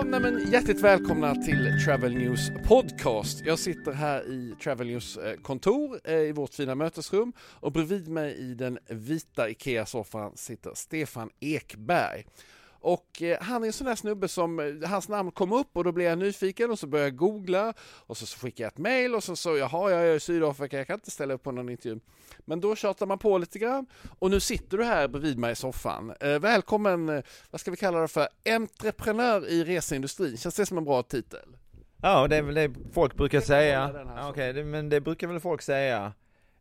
Ja, nej men hjärtligt välkomna till Travel News Podcast. Jag sitter här i Travel News eh, kontor eh, i vårt fina mötesrum och bredvid mig i den vita IKEA-soffan sitter Stefan Ekberg. Och eh, han är en sån där snubbe som, eh, hans namn kom upp och då blev jag nyfiken och så började jag googla och så, skickade jag ett mail och så så jaha, jag är i Sydafrika, jag kan inte ställa upp på någon intervju. Men då tjatar man på lite grann och nu sitter du här bredvid mig i soffan. Eh, välkommen, vad ska vi kalla det för, entreprenör i reseindustrin, känns det som en bra titel? Ja, det är väl det folk brukar säga. Ja, Okej, det- men det brukar väl folk säga.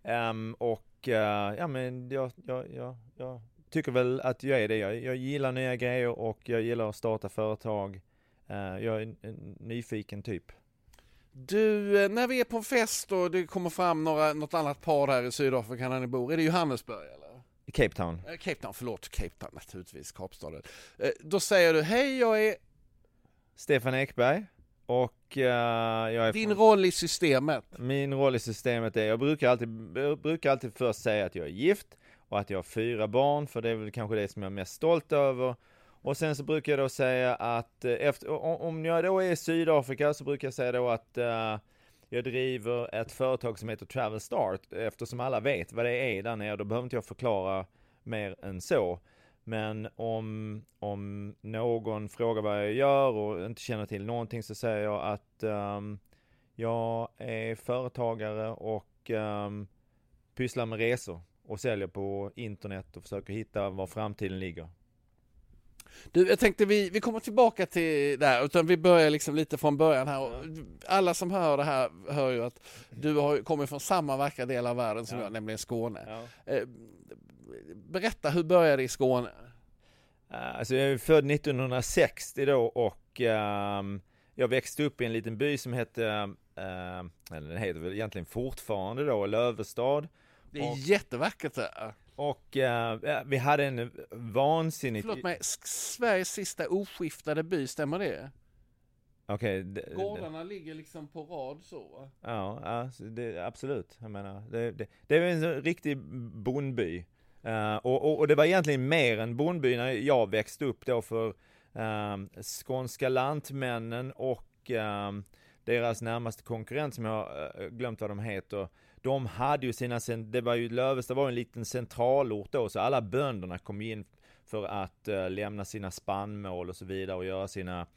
Ehm, och eh, ja, men jag, jag, jag, jag tycker väl att jag är det. Jag, jag gillar nya grejer och jag gillar att starta företag. Eh, jag är en, en nyfiken typ. Du, eh, när vi är på en fest och det kommer fram några, något annat par där i Sydafrika när ni bor, är det Johannesburg eller? Cape Town. Eh, Cape Town, förlåt, Cape Town naturligtvis, Kapstaden. Då säger du, hej jag är Stefan Ekberg. Och eh, jag är din från- roll i systemet. Min roll i systemet är, jag brukar alltid, jag brukar alltid först säga att jag är gift och att jag har fyra barn, för det är väl kanske det som jag är mest stolt över. Och sen så brukar jag då säga att eh, efter, om jag då är i Sydafrika så brukar jag säga då att eh, jag driver ett företag som heter Travel Start eftersom alla vet vad det är där nere. Då behöver inte jag förklara mer än så. Men om, om någon frågar vad jag gör och inte känner till någonting så säger jag att um, jag är företagare och um, pysslar med resor och säljer på internet och försöker hitta var framtiden ligger. Du, jag tänkte vi, vi kommer tillbaka till det här, utan vi börjar liksom lite från början här. Alla som hör det här hör ju att du har, kommer från samma vackra del av världen som Ja. jag, nämligen Skåne. Ja. Eh, Berätta, hur började det i Skåne? Alltså jag är född 1960 då och ehm, jag växte upp i en liten by som hette, ehm, eller den heter väl egentligen fortfarande då, Lövestad. Det är Och- jättevackert där. Och ja, vi hade en vansinnigt... Förlåt mig, Sveriges sista oskiftade by, stämmer det? Okej, det- Gårdarna ligger liksom på rad så. Ja, ja det, absolut. Jag menar, det, det, det är en riktig bondby. Eh, och, och, och det var egentligen mer än bondby när jag växte upp då för um, skånska lantmännen och ehm, deras närmaste konkurrent som jag uh, glömt vad de heter. De hade ju sina, det var ju Lövestad var ju en liten centralort då, så alla bönderna kom in för att eh, lämna sina spannmål och så vidare och göra sina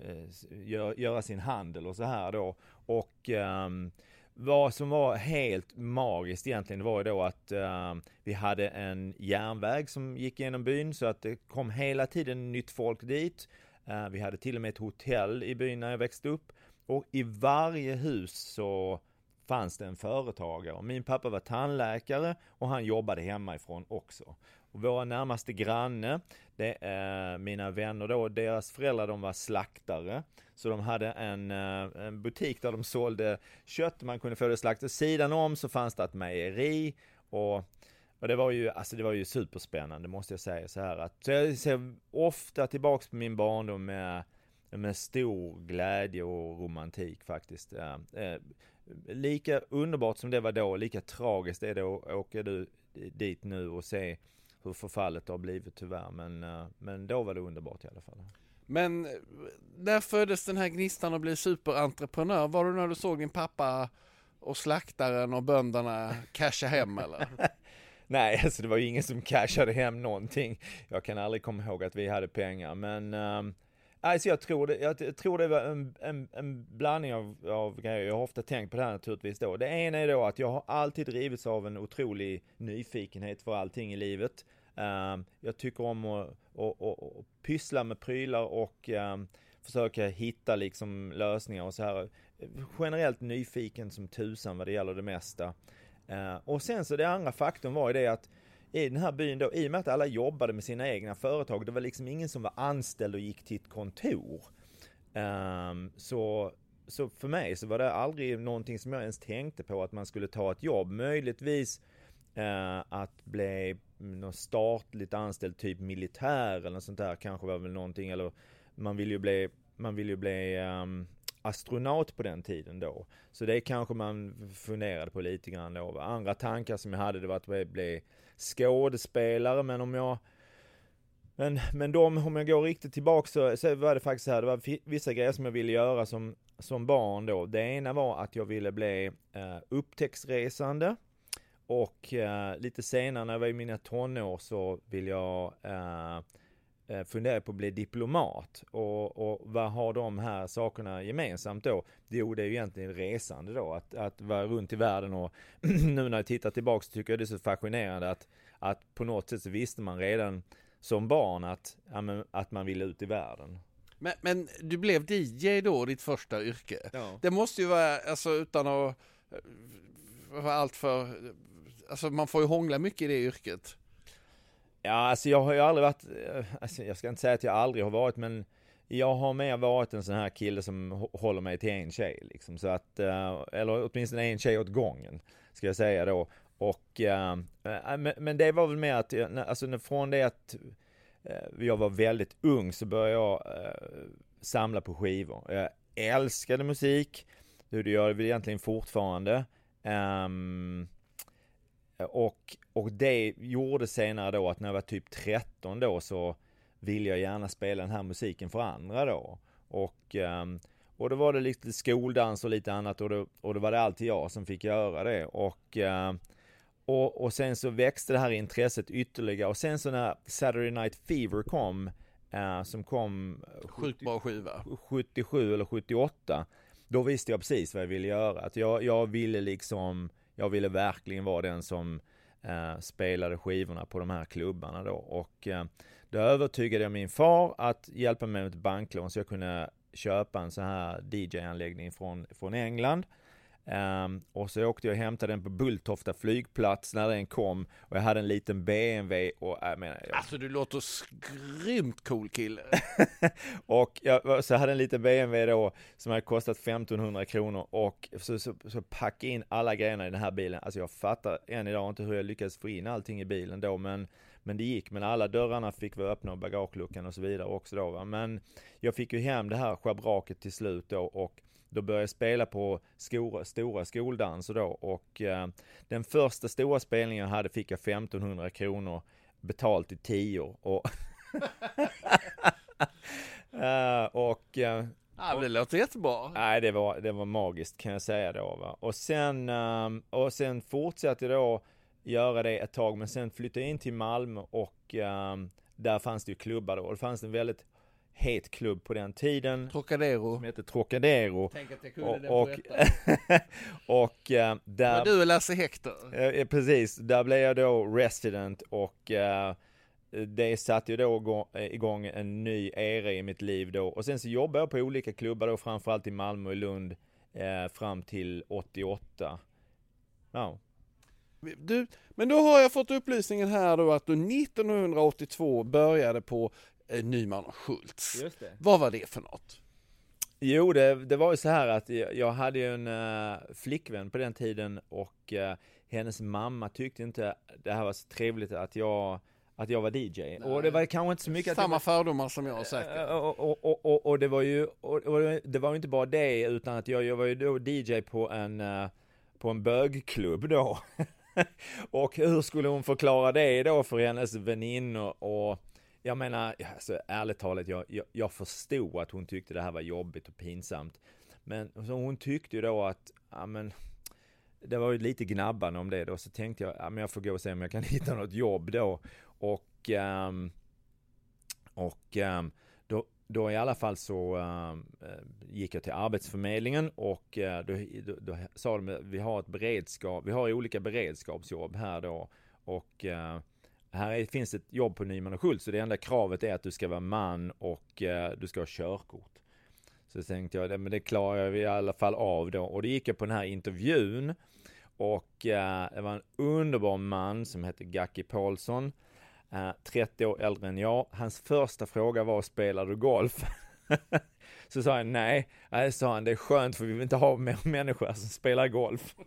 eh, gör, göra sin handel och så här då. Och ehm, vad som var helt magiskt egentligen var ju då att ehm, vi hade en järnväg som gick genom byn så att det kom hela tiden nytt folk dit. Eh, vi hade till och med ett hotell i byn när jag växte upp. Och i varje hus så fanns det en företagare. Min pappa var tandläkare och han jobbade hemifrån också. Och våra närmaste granne, det är mina vänner då, deras föräldrar de var slaktare. Så de hade en, eh, en butik där de sålde kött, man kunde få det slaktat. Sidan om så fanns det ett mejeri och och det var ju, alltså det var ju superspännande måste jag säga så här att, så jag ser ofta tillbaks på min barndom med, med stor glädje och romantik faktiskt. Eh, Lika underbart som det var då, lika tragiskt är det att åka du, dit nu och se hur förfallet har blivit tyvärr. Men, eh, men då var det underbart i alla fall. Men eh, när föddes den här gnistan att bli superentreprenör? Var det när du såg din pappa och slaktaren och bönderna casha hem eller? Nej, alltså det var ju ingen som cashade hem någonting. Jag kan aldrig komma ihåg att vi hade pengar, men um, alltså jag tror det, jag tror det var en, en, en blandning av, av grejer. Jag har ofta tänkt på det här naturligtvis då. Det ena är då att jag har alltid drivits av en otrolig nyfikenhet för allting i livet. Um, jag tycker om att, att, att, att pyssla med prylar och um, försöka hitta liksom lösningar och så här. Generellt nyfiken som tusan vad det gäller det mesta. Uh, och sen så det andra faktorn var ju det att i den här byn då, i och med att alla jobbade med sina egna företag, det var liksom ingen som var anställd och gick till ett kontor. Um, så, så för mig så var det aldrig någonting som jag ens tänkte på att man skulle ta ett jobb. Möjligtvis uh, att bli någon statligt anställd, typ militär eller något sånt där kanske var väl någonting. Eller man vill ju bli, man vill ju bli um, astronaut på den tiden då. Så det kanske man funderade på lite grann då. Andra tankar som jag hade det var att bli skådespelare men om jag men, men de, om jag går riktigt tillbaka så, så var det faktiskt så här, det var vissa grejer som jag ville göra som, som barn då. Det ena var att jag ville bli eh, upptäcktsresande. Och eh, lite senare när jag var i mina tonår så ville jag eh, eh, fundera på att bli diplomat. Och, och vad har de här sakerna gemensamt då? Jo, det är ju egentligen resande då. Att, att vara runt i världen och nu när jag tittar tillbaka så tycker jag det är så fascinerande att, att på något sätt så visste man redan som barn att, att man ville ut i världen. Men, men du blev DJ då, ditt första yrke. Ja. Det måste ju vara, alltså utan att vara allt för, alltså man får ju hångla mycket i det yrket. Ja, alltså jag har ju aldrig varit, eh, alltså jag ska inte säga att jag aldrig har varit, men jag har mer varit en sån här kille som håller mig till en tjej liksom. Så att, eh, eller åtminstone en tjej åt gången, ska jag säga då. Och, eh, men det var väl mer att, alltså från det att jag var väldigt ung så började jag samla på skivor. Jag älskade musik, det gör jag väl egentligen fortfarande. Ehm, Um, och, och det gjorde senare då att när jag var typ 13 då så ville jag gärna spela den här musiken för andra då. Och, um, och då var det lite skoldans och lite annat och då, och då var det alltid jag som fick göra det. Och, uh, och, och sen så växte det här intresset ytterligare och sen så när Saturday Night Fever kom, uh, som kom Sjukt bra skiva. 77 eller 78, då visste jag precis vad jag ville göra. Att jag, jag ville liksom, jag ville verkligen vara den som eh, spelade skivorna på de här klubbarna då. Och eh, då övertygade jag min far att hjälpa mig med ett banklån så jag kunde köpa en sån här DJ-anläggning från, från England. Um, och så åkte jag och hämtade den på Bulltofta flygplats när den kom och jag hade en liten BMW och jag menar, jag... Alltså du låter grymt cool kille. och jag så hade en liten BMW då som hade kostat 1500 kronor och så, så, så packade in alla grejerna i den här bilen. Alltså jag fattar än idag inte hur jag lyckades få in allting i bilen då men men det gick, men alla dörrarna fick vara öppna och bagageluckan och så vidare också då va. Men jag fick ju hem det här schabraket till slut då och då började jag spela på skor, stora skoldanser då och eh, den första stora spelningen jag hade fick jag 1500 kronor betalt i tio och uh, och uh, Ja, det låter jättebra. Nej, det var, det var magiskt kan jag säga då va. Och sen, um, och sen fortsatte jag då göra det ett tag, men sen flyttade jag in till Malmö och um, där fanns det ju klubbar då. Och det fanns en väldigt het klubb på den tiden. Trocadero. Som hette Trocadero. Tänk att jag kunde och, och, och uh, där... Var du och Lasse Hector? Uh, precis, där blev jag då resident och uh, det satte ju då igång en ny era i mitt liv då. Och sen så jobbade jag på olika klubbar då, framförallt i Malmö och Lund, fram till 88. Ja. Du, men då har jag fått upplysningen här då att du 1982 började på eh, Nyman och Schultz. Vad var det för något? Jo, det, det var ju så här att jag hade ju en uh, flickvän på den tiden och uh, hennes mamma tyckte inte det här var så trevligt att jag att jag var DJ. Nej. Och det var kanske inte så mycket Samma jag... fördomar som jag säkert. Och, och, och, och, och det var ju, och, det var ju inte bara det utan att jag, jag var ju då DJ på en, på en bögklubb då. och hur skulle hon förklara det då för hennes väninnor och jag menar, alltså, ärligt talat, jag, jag, jag förstod att hon tyckte det här var jobbigt och pinsamt. Men så hon tyckte ju då att, ja men, det var ju lite gnabbande om det då, så tänkte jag, ja men jag får gå och se om jag kan hitta något jobb då. Och, um, och um, då, då i alla fall så um, gick jag till Arbetsförmedlingen och uh, då, då, då, sa de vi har ett beredskap, vi har olika beredskapsjobb här då och uh, här finns ett jobb på Nyman och Schultz så det enda kravet är att du ska vara man och eh, du ska ha körkort. Så tänkte jag, men det klarar jag i alla fall av då. Och då gick jag på den här intervjun. Och eh, det var en underbar man som hette Gacki Paulsson. Eh, 30 år äldre än jag. Hans första fråga var, spelar du golf? så sa jag nej. Nej, sa han, det är skönt för vi vill inte ha mer människor som spelar golf.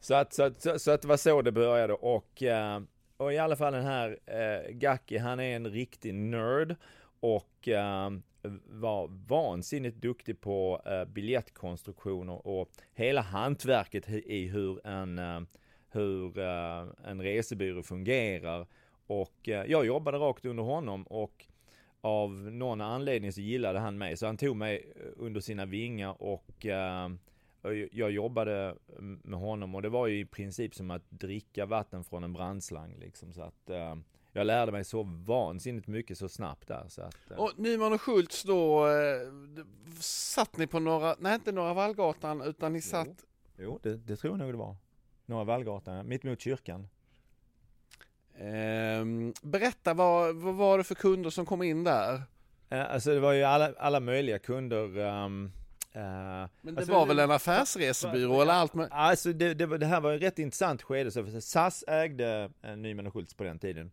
så, att, så, att, så, så, att det var så det började och, eh, och i alla fall den här eh, Gacki, han är en riktig nörd och eh, var vansinnigt duktig på eh, biljettkonstruktioner och hela hantverket i hur en, eh, hur eh, en resebyrå fungerar. Och eh, jag jobbade rakt under honom och av någon anledning så gillade han mig så han tog mig eh, under sina vingar och eh, jag jobbade med honom och det var ju i princip som att dricka vatten från en brandslang liksom så att jag lärde mig så vansinnigt mycket så snabbt där. Så att, eh. Och Nyman och Schultz då, eh, satt ni på några, nej inte Norra Vallgatan utan ni satt? Jo, jo det, det, tror jag nog det var. Norra Vallgatan, mitt emot kyrkan. Eh, berätta, vad, vad var det för kunder som kom in där? Eh, alltså det var ju alla, alla möjliga kunder. Um, Uh, men det alltså, var väl en affärsresebyrå eller allt med... Alltså det, det, det, här var ett rätt intressant skede. Så SAS ägde Nyman och Schultz på den tiden.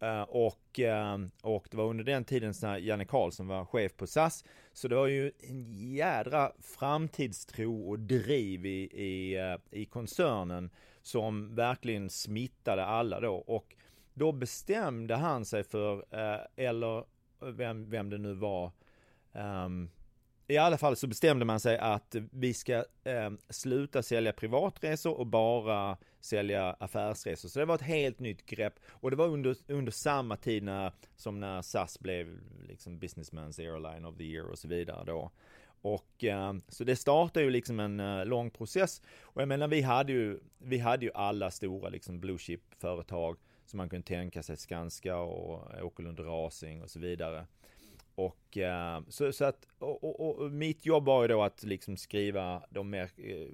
Eh, och, uh, och det var under den tiden när Janne Karlsson var chef på SAS. Så det var ju en jädra framtidstro och driv i, i, i koncernen som verkligen smittade alla då. Och då bestämde han sig för, eller vem, vem det nu var, um, i alla fall så bestämde man sig att vi ska eh, sluta sälja privatresor och bara sälja affärsresor. Så det var ett helt nytt grepp och det var under, under samma tid när, som när SAS blev liksom Businessman's Airline of the Year och så vidare då. Och eh, så det startade ju liksom en eh, lång process. Och jag menar vi hade ju, vi hade ju alla stora liksom blue chip företag som man kunde tänka sig, Skanska och Åkerlund Racing och så vidare. Och eh, så, så att, och, och, och, mitt jobb var ju då att liksom skriva de mer eh,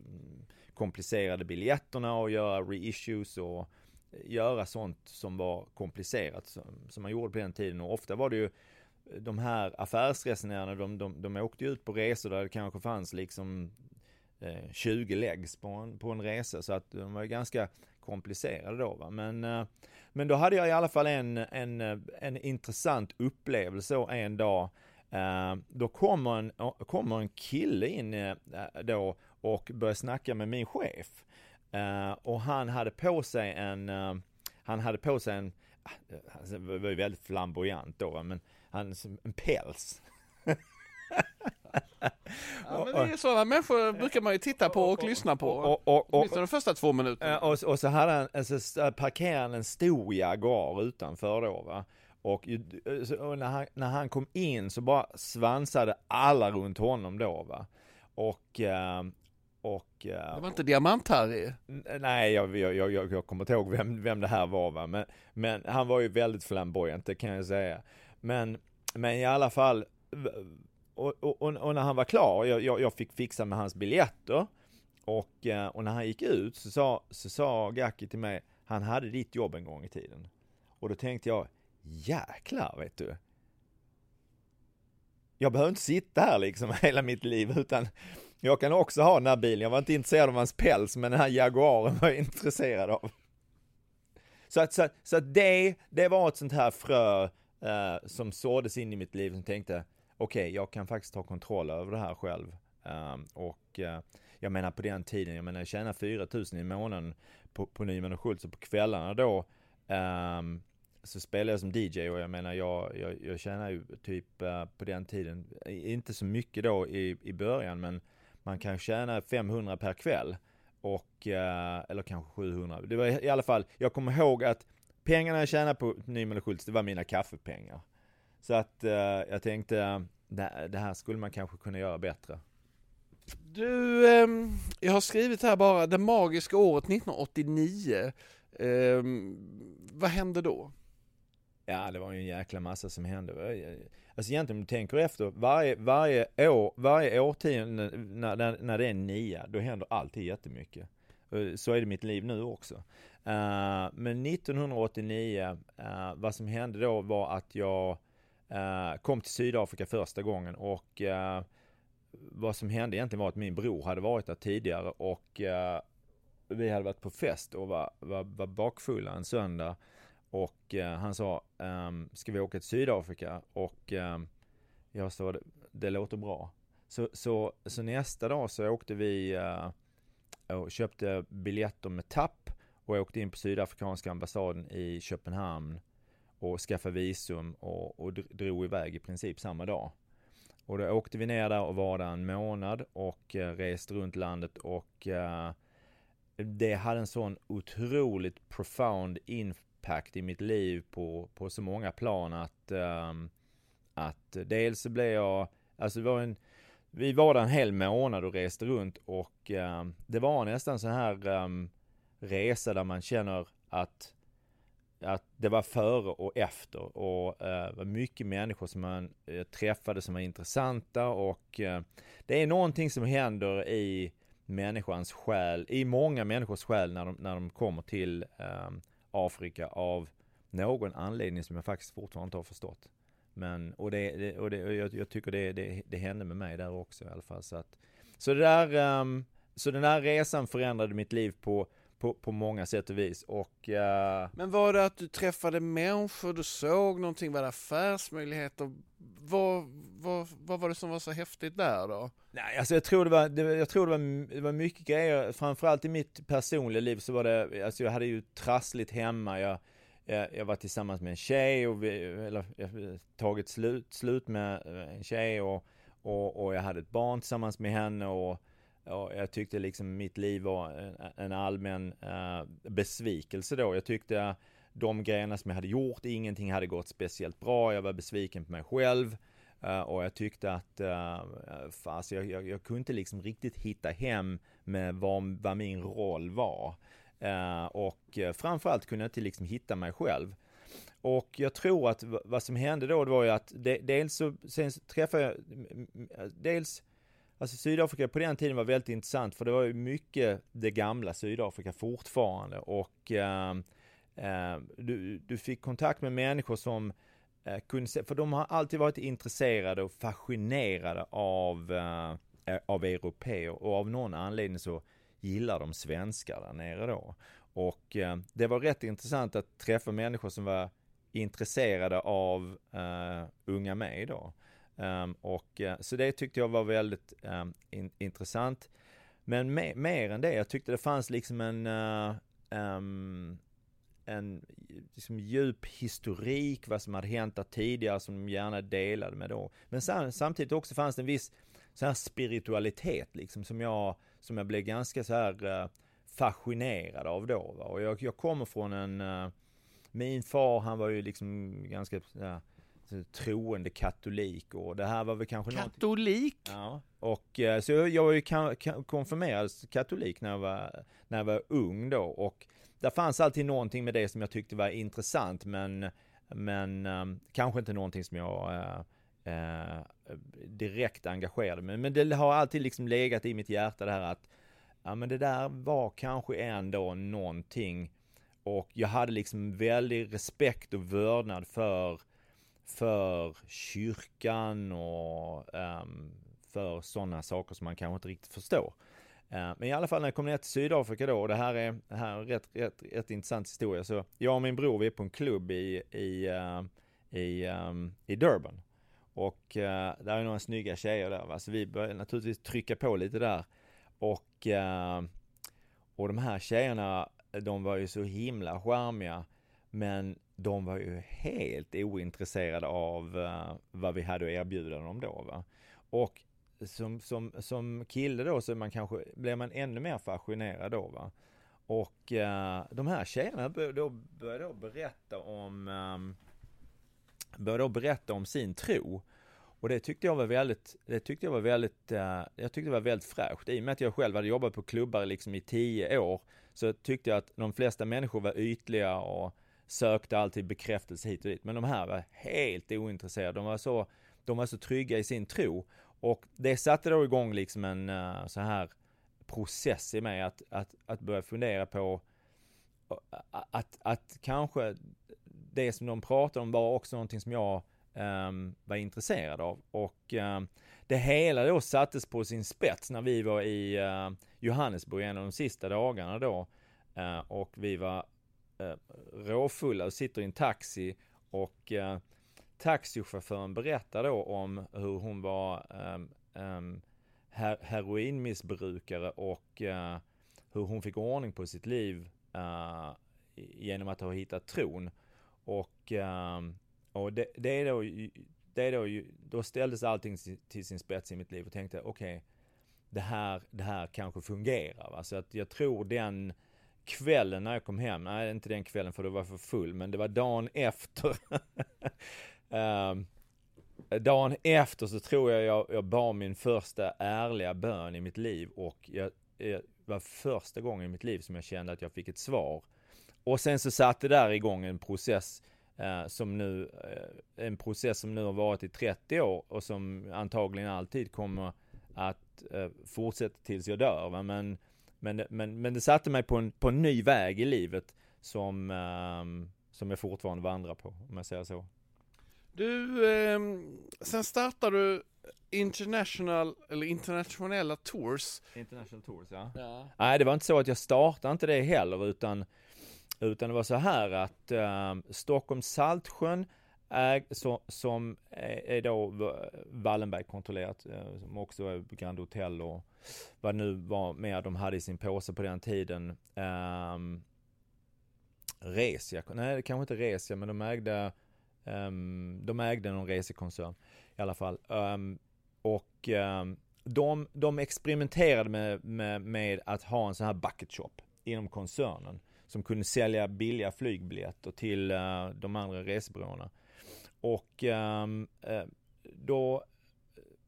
komplicerade biljetterna och göra reissues och eh, göra sånt som var komplicerat som, som man gjorde på den tiden. Och ofta var det ju eh, de här affärsresenärerna, de, de, de åkte ut på resor där det kanske fanns liksom eh, 20 legs på en, på en resa. Så att de var ju ganska komplicerade då va. Men, eh, men då hade jag i alla fall en, en, eh, en intressant upplevelse en dag. Eh, då kommer en, kommer en kille in då och börjar snacka med min chef. Och han hade på sig en, han hade på sig en, alltså, det var ju väldigt flamboyant då men han, en päls. Ja, men det är sådana människor brukar man ju titta på och, och lyssna på. Och, och, Åtminstone de första två minuterna. Och, och så hade han, alltså, parkerade han en stor Jaguar utanför då va. Och, när, han, när han kom in så bara svansade alla runt honom då va. Och, ehm, och, det var inte Diamant-Harry? Nej, jag, jag, jag, jag kommer inte ihåg vem, vem det här var va. Men, men han var ju väldigt flamboyant, det kan jag säga. Men, men i alla fall, och, och, och, när han var klar, jag, jag, jag, fick fixa med hans biljetter. Och, eh, och när han gick ut så sa, så sa Gacki till mig, han hade ditt jobb en gång i tiden. Och då tänkte jag, jäklar vet du. Jag behöver inte sitta här liksom hela mitt liv utan jag kan också ha den här bilen. Jag var inte intresserad av hans päls men den här Jaguaren var jag intresserad av. Så att, så, så att det, det var ett sånt här frö eh, som såddes in i mitt liv som tänkte, okej, okay, jag kan faktiskt ta kontroll över det här själv. Um, och uh, jag menar på den tiden, jag menar jag tjänar 4000 i månaden på, på Nyman och Schultz och på kvällarna då um, så spelar jag som DJ och jag menar jag, jag, jag tjänar ju typ uh, på den tiden, inte så mycket då i, i början men man kan tjäna 500 per kväll och, uh, eller kanske 700. Det var i alla fall, jag kommer ihåg att pengarna jag tjänade på Nyman och Schultz, det var mina kaffepengar. Så att eh, jag tänkte, det, det här skulle man kanske kunna göra bättre. Du, eh, jag har skrivit här bara, det magiska året 1989. Eh, vad hände då? Ja, det var ju en jäkla massa som hände. Alltså egentligen om du tänker efter, varje, varje år, varje årtionde när, när, när det är nia, då händer alltid jättemycket. Så är det mitt liv nu också. Uh, men 1989, uh, vad som hände då var att jag Eh, kom till Sydafrika första gången och eh, vad som hände egentligen var att min bror hade varit där tidigare och eh, vi hade varit på fest och var, var, var bakfulla en söndag och han sa, ehm, ska vi åka till Sydafrika? Och jag sa, det, det låter bra. Så, så, så nästa dag så åkte vi och köpte biljetter med tapp och åkte in på Sydafrikanska ambassaden i Köpenhamn och skaffade visum och, och drog iväg i princip samma dag. Och då åkte vi ner där och var där en månad och eh, reste runt landet och eh, det hade en sån otroligt profound impact i mitt liv på, på så många plan att, eh, att dels så blev jag, alltså det var en, vi var där en hel månad och reste runt och det var nästan så här resa där man känner att att det var före och efter och eh, var mycket människor som man eh, träffade som var intressanta och eh, det är någonting som händer i människans själ, i många människors själ när de, när de kommer till ehm, Afrika av någon anledning som jag faktiskt fortfarande inte har förstått. Men, och det, det och det, och jag, jag, tycker det, det, det hände med mig där också i alla fall. Så, att, så, det där, um, så den där resan förändrade mitt liv på på, på många sätt och vis och... Uh... Men var det att du träffade människor, du såg någonting, var det affärsmöjligheter? Vad, vad, vad var det som var så häftigt där då? Nej, alltså jag tror det var, det, jag tror det var, det var mycket grejer, framförallt i mitt personliga liv så var det, alltså jag hade ju trassligt hemma, jag, jag, jag var tillsammans med en tjej och vi, eller jag tagit slut, slut med en tjej och, och, och jag hade ett barn tillsammans med henne och Ja, jag tyckte liksom mitt liv var en, en allmän uh, besvikelse då. Jag tyckte de grejerna som jag hade gjort, ingenting hade gått speciellt bra. Jag var besviken på mig själv. Uh, och jag tyckte att, eh, uh, fast jag, jag, jag, kunde inte liksom riktigt hitta hem med vad, vad min roll var. Uh, och framförallt kunde jag inte liksom hitta mig själv. Och jag tror att vad som hände då, det var ju att de, dels så, sen så träffade jag, dels Alltså Sydafrika på den tiden var väldigt intressant för det var ju mycket det gamla Sydafrika fortfarande och eh, eh, du, du fick kontakt med människor som eh, kunde se, för de har alltid varit intresserade och fascinerade av, eh, eh, av europeer och av någon anledning så gillar de svenskar där nere då. Och eh, det var rätt intressant att träffa människor som var intresserade av eh, unga mig då. Um, och, uh, så det tyckte jag var väldigt um, in, intressant. Men me, mer än det, jag tyckte det fanns liksom en, uh, um, en liksom djup historik, vad som hade hänt där tidigare som de gärna delade med då. Men sam, samtidigt också fanns det en viss så här spiritualitet liksom som jag, som jag blev ganska så här uh, fascinerad av då. Va? Och jag, jag kommer från en, min far han var ju liksom ganska troende katolik och det här var väl kanske Katolik? Något... Ja, och eh, så jag var ju konfirmerad katolik när jag var, när jag var ung då och där fanns alltid någonting med det som jag tyckte var intressant men, men um, kanske inte någonting som jag uh, direkt engagerade mig men det har alltid liksom legat i mitt hjärta det här att ja men det där var kanske ändå någonting och jag hade liksom väldig respekt och vördnad för för kyrkan och um, för sådana saker som man kanske inte riktigt förstår. Uh, men i alla fall när jag kom ner till Sydafrika då, och det här är, det här är rätt, rätt, rätt intressant historia. Så jag och min bror, vi är på en klubb i, i, uh, i, um, i Durban. Och uh, där är några snygga tjejer där va, så vi började naturligtvis trycka på lite där. Och, och de här tjejerna, de var ju så himla charmiga. Men de var ju helt ointresserade av uh, vad vi hade att erbjuda dem då. Va? Och som, som, som kille då så man kanske, blir man ännu mer fascinerad då. Va? Och uh, de här tjejerna började då, började då berätta om eh, um, började då berätta om sin tro. Och det tyckte jag var väldigt, det tyckte jag var väldigt, uh, jag tyckte det var väldigt fräscht. I och med att jag själv hade jobbat på klubbar liksom i tio år så tyckte jag att de flesta människor var ytliga och sökte alltid bekräftelse hit och dit. Men de här var helt ointresserade. De var så, de var så trygga i sin tro. Och det satte då igång liksom en uh, så här process i mig att, att, att börja fundera på eh, att, att kanske det som de pratade om var också någonting som jag um, var intresserad av. Och um, det hela då sattes på sin spets när vi var i uh, Johannesburg en av de sista dagarna då. Uh, och vi var Eh, råfulla och sitter i en taxi och eh, taxichauffören berättar då om hur hon var ehm, ehm, her heroinmissbrukare och eh, hur hon fick ordning på sitt liv genom att ha hittat tron. Och, ehm, och det, det, är då, det är då, då ställdes allting till sin spets i mitt liv och tänkte okej, okay, det, här, det här kanske fungerar. Va? Så att jag tror den kvällen när jag kom hem, nej inte den kvällen för det var för full, men det var dagen efter. um, dagen efter så tror jag jag, jag bar min första ärliga bön i mitt liv och jag, det var första gången i mitt liv som jag kände att jag fick ett svar. Och sen så satte där igång en process eh, som nu, eh, en process som nu har varit i 30 år och som antagligen alltid kommer att eh, fortsätta tills jag dör. Va? Men, men, men, men det satte mig på en, på en ny väg i livet som, ehm, som jag fortfarande vandrar på, om jag säger så. Du, eh, sen startade du International, eller internationella tours. International tours, ja. ja. Nej, det var inte så att jag startade inte det heller, utan, utan det var så här att eh, Stockholm Saltsjön äg, så, som är då Wallenberg kontrollerat, eh, som också är Grand Hotel och vad nu var mer de hade i sin påse på den tiden. Um, Resia, nej det kanske inte Resia, men de ägde Um, de ägde någon resekoncern i alla fall. Um, och um, de, de experimenterade med, med, med, att ha en sån här bucket shop inom koncernen. Som kunde sälja billiga flygbiljetter till uh, de andra resebyråerna. Och uh, då,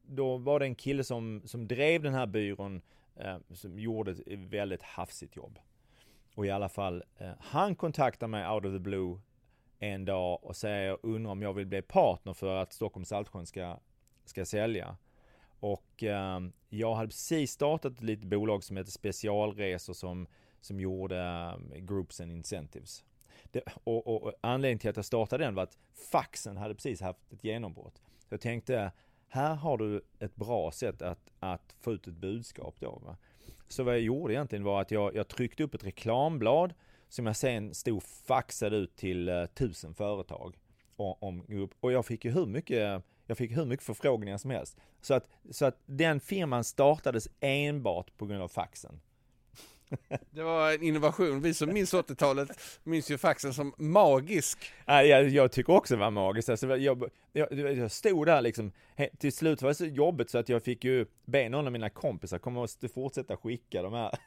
då var det en kille som, som drev den här byrån eh, som gjorde ett väldigt hafsigt jobb. Och i alla fall, eh, han kontaktar mig out of the blue en dag och säger, undrar om jag vill bli partner för att Stockholm Saltsjön ska, ska sälja. Och eh, jag hade precis startat ett litet bolag som heter Specialresor som, som gjorde eh, Groups and Incentives. Det, och, och, och, anledningen till att jag startade den var att faxen hade precis haft ett genombrott. Så jag tänkte, här har du ett bra sätt att, att få ut ett budskap då. Va? Så vad jag gjorde egentligen var att jag, jag tryckte upp ett reklamblad som jag sen stod faxade ut till uh, tusen företag om. Och jag fick ju hur mycket, jag fick hur mycket förfrågningar som helst. Så att, så att den firman startades enbart på grund av faxen. Det var en innovation. Vi som minns 80-talet minns ju faxen som magisk. Ja, jag, jag tycker också det var magiskt. Alltså, jag, jag, jag stod där liksom, till slut var det så jobbigt så att jag fick ju be någon av mina kompisar komma och fortsätta skicka de här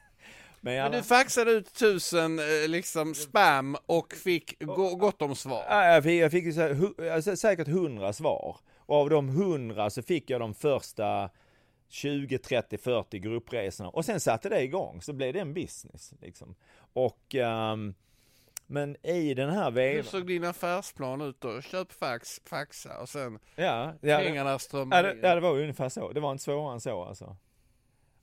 men, men du faxade ut tusen eh, liksom spam och fick gott om svar? Ja, jag fick, jag fick så här, alltså, säkert hundra svar. Och av de hundra så fick jag de första 20, 30, 40 gruppresorna. Och sen satte det igång, så blev det en business. Liksom. Och um, men i den här vevan... Hur såg din affärsplan ut då? Köp fax, faxa och sen ja, ja, pengarna strömmar ja, det, ja, det var ungefär så. Det var inte svårare än så alltså.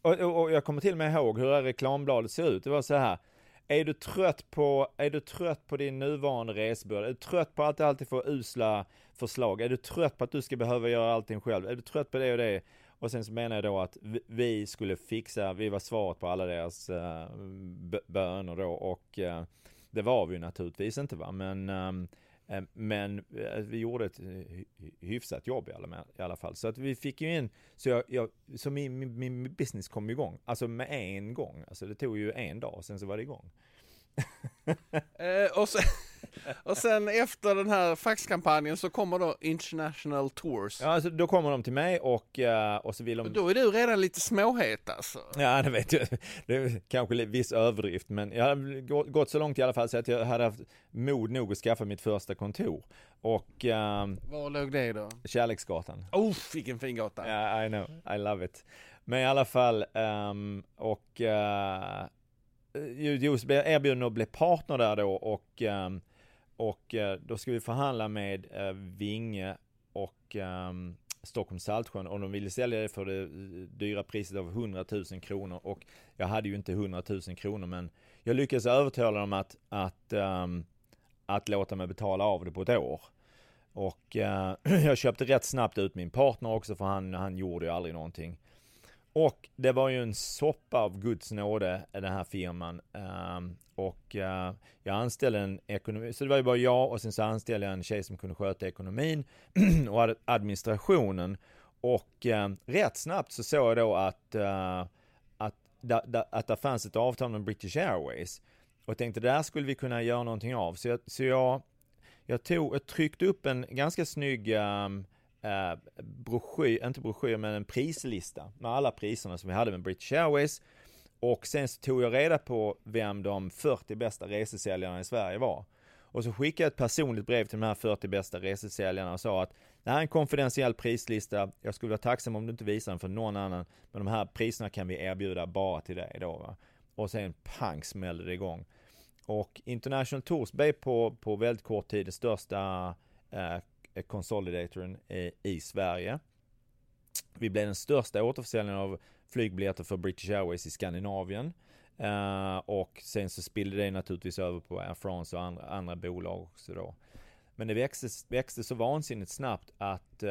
Och, och, och, jag kommer till och med ihåg hur det reklambladet ser ut. Det var så här. Är du trött på, är du trött på din nuvarande resebyrå? Är du trött på att du alltid får usla förslag? Är du trött på att du ska behöva göra allting själv? Är du trött på det och det? Och sen så menar jag då att vi skulle fixa, vi var svaret på alla deras eh, böner då och eh, det var vi ju naturligtvis inte va, men ehm, Eh, men eh, vi gjorde ett hyfsat jobb i alla, fall. Så att vi fick ju in, så, jag, jag så min, min, min, business kom igång, alltså med en gång. Alltså det tog ju en dag, sen så var det igång. eh, och, sen, och sen efter den här faxkampanjen så kommer då International Tours. Ja, alltså då kommer de till mig och, uh, och så vill de... Då är du redan lite småhet alltså. Ja, det vet jag. Det är kanske viss överdrift, men jag hade gått så långt i alla fall så att jag hade haft mod nog att skaffa mitt första kontor. Och... Uh, Var låg det då? Kärleksgatan. Oh, vilken fin gata! Ja, yeah, I know. I love it. Men i alla fall, um, och... Uh, Josef blev erbjuden att bli partner där då och, ehm, och eh, då ska vi förhandla med eh, Vinge och um, Stockholm Saltsjön och de ville sälja det för det eh, dyra priset av 100 000 kronor och jag hade ju inte 100 000 kronor men jag lyckades övertala dem att, att, um, att låta mig betala av det på ett år. Och uh, jag köpte rätt snabbt ut min partner också för han, han gjorde ju aldrig någonting. Och det var ju en soppa av Guds nåde, den här firman. Um, och uh, jag anställde en ekonomi, så det var ju bara jag och sen så anställde jag en tjej som kunde sköta ekonomin och administrationen. Och uh, rätt snabbt så såg jag då att, uh, att, da, da, att det fanns ett avtal med British Airways. Och tänkte där skulle vi kunna göra någonting av. Så jag, så jag, jag, tog, jag tryckte upp en ganska snygg um, eh, broschyr, inte broschyr, men en prislista med alla priserna som vi hade med British Airways. Och sen så tog jag reda på vem de 40 bästa resesäljarna i Sverige var. Och så skickade jag ett personligt brev till de här 40 bästa resesäljarna och sa att det här är en konfidentiell prislista. Jag skulle vara tacksam om du inte visar den för någon annan. Men de här priserna kan vi erbjuda bara till dig då. Va? Och sen pang smällde det igång. Och International Tours blev på, på väldigt kort tid det största eh, Eh, consolidatorn eh, i Sverige. Vi blev den största återförsäljningen av flygbiljetter för British Airways i Skandinavien. Eh, och sen så spillde det naturligtvis över på Air France och andra, andra bolag också då. Men det växte, växte så vansinnigt snabbt att,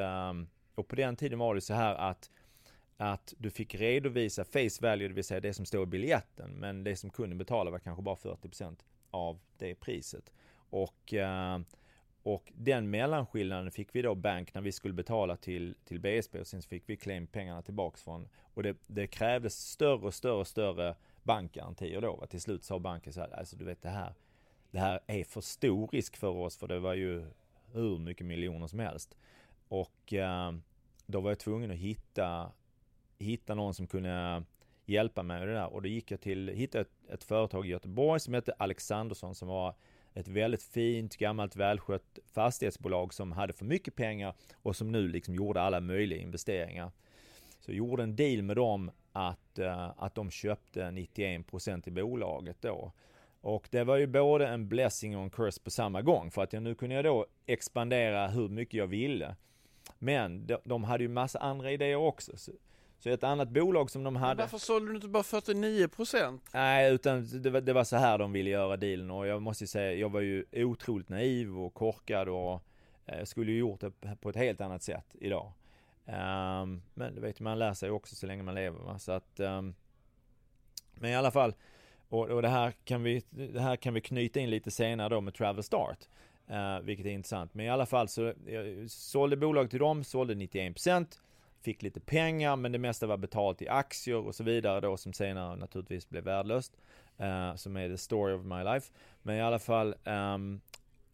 och på den tiden var det så här att att du fick redovisa face value, det vill säga det som står i biljetten, men det som kunden betalade var kanske bara 40% av det priset. Och och den mellanskillnaden fick vi då bank när vi skulle betala till, till BSB och sen fick vi claim pengarna tillbaks från. Och det, det krävdes större och större och större bankgarantier då. Va? Till slut sa banken så här, alltså du vet det här, det här är för stor risk för oss för det var ju hur mycket miljoner som helst. Och eh, då var jag tvungen att hitta, hitta någon som kunde hjälpa mig med det där. Och då gick jag till, hittade ett, ett företag i Göteborg som hette Alexandersson som var ett väldigt fint, gammalt, välskött fastighetsbolag som hade för mycket pengar och som nu liksom gjorde alla möjliga investeringar. Så jag gjorde en deal med dem att, eh, att de köpte 91% i bolaget då. Och det var ju både en blessing och en curse på samma gång för att jag nu kunde jag då expandera hur mycket jag ville. Men de, de hade ju massa andra idéer också. Så så ett annat bolag som de hade... Men varför sålde du inte bara 49 Nej, utan det var, det var så här de ville göra dealen och jag måste säga, jag var ju otroligt naiv och korkad och eh, skulle ju gjort det på ett helt annat sätt idag. Um, men det vet man lär sig också så länge man lever va? så att um, Men i alla fall och, och, det här kan vi Det här kan vi knyta in lite senare då med Travel Start uh, Vilket är intressant men i alla fall så jag sålde bolag till dem, sålde 91% fick lite pengar men det mesta var betalt i aktier och så vidare då som senare naturligtvis blev värdelöst. Uh, som är the story of my life. Men i alla fall um,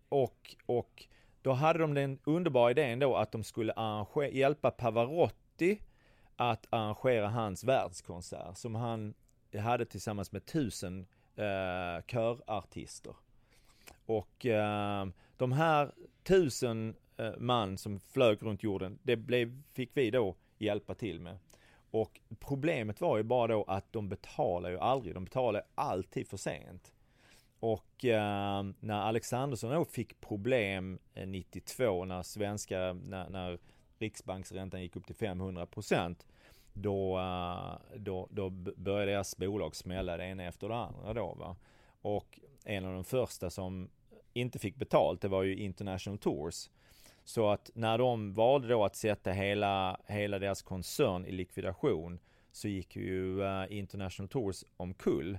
och, och då hade de den underbara idén då att de skulle hjälpa Pavarotti att arrangera hans världskonsert som han hade tillsammans med tusen uh, körartister. Och uh, de här tusen Eh, man som flög runt jorden. Det blev, fick vi då hjälpa till med. Och problemet var ju bara då att de betalar ju aldrig, de betalar alltid för sent. Och eh, när Alexandersson då fick problem eh, 92 när svenska, när, när riksbanksräntan gick upp till 500 procent. Då, eh, då, då började deras bolag smälla det ena efter det andra då va. Och en av de första som inte fick betalt, det var ju International Tours. Så att när de valde då att sätta hela, hela deras koncern i likvidation så gick ju uh, International Tours omkull.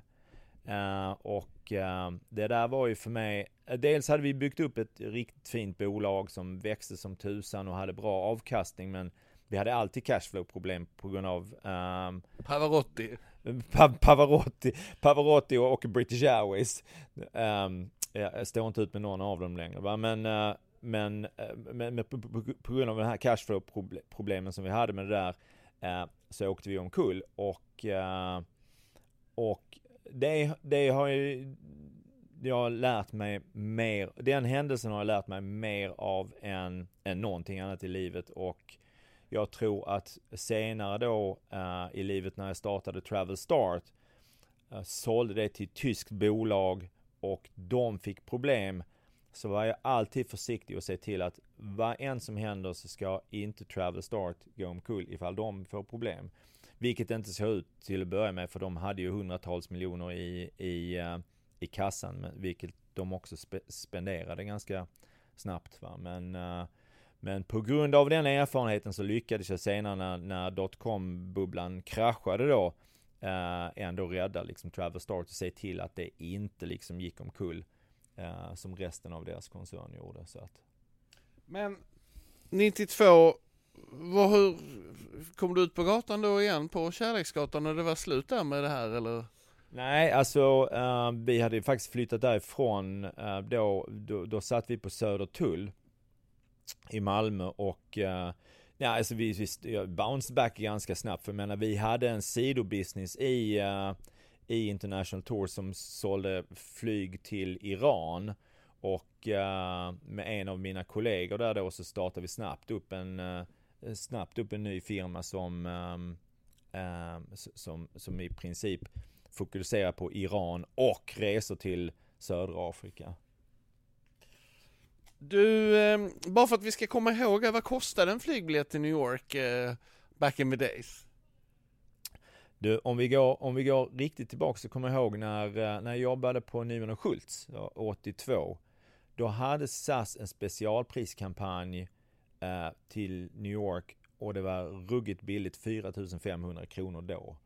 Uh, och uh, det där var ju för mig, dels hade vi byggt upp ett riktigt fint bolag som växte som tusan och hade bra avkastning men vi hade alltid cashflow-problem på grund av um, Pavarotti. Pa Pavarotti, Pavarotti och British Airways. Um, jag står inte ut med någon av dem längre va? men Eh, men, men, men på, på, på, grund av den här cashflow-problemen som vi hade med det där eh, så åkte vi omkull och, eh, och det, det har ju jag har lärt mig mer, den händelsen har jag lärt mig mer av än, än någonting annat i livet och jag tror att senare då eh, i livet när jag startade Travel Start eh, sålde det till ett tyskt bolag och de fick problem så var jag alltid försiktig och se till att vad än som händer så ska inte Travel Start gå omkull ifall de får problem. Vilket inte såg ut till att börja med för de hade ju hundratals miljoner i, i, eh, i kassan vilket de också spe, spenderade ganska snabbt. Va? Men, eh, Men på grund av den erfarenheten så lyckades jag senare när, när dotcom-bubblan kraschade då eh, ändå rädda liksom Travel Start och se till att det inte liksom gick omkull eh, som resten av deras koncern gjorde. Så att. Men 92, vad, hur, kom du ut på gatan då igen på Kärleksgatan när det var slut där med det här eller? Nej, alltså uh, vi hade ju faktiskt flyttat därifrån. Uh, då, då, då satt vi på Södertull i Malmö och uh, ja, alltså vi, vi bounced back ganska snabbt. För jag menar, vi hade en sidobusiness i, uh, i International Tour som sålde flyg till Iran. Och uh, med en av mina kollegor där då så startade vi snabbt upp en, uh, snabbt upp en ny firma som, um, som, som i princip fokuserar på Iran och resor till södra Afrika. Du, eh, bara för att vi ska komma ihåg, vad kostade en flygbiljett till New York eh, back in the days? Du, om vi går, om vi går riktigt tillbaka så kommer jag ihåg när, eh, när jag jobbade på Nyman och Schultz eh, 82. Då hade SAS en specialpriskampanj eh, till New York och det var ruggigt billigt, 4500 kronor då.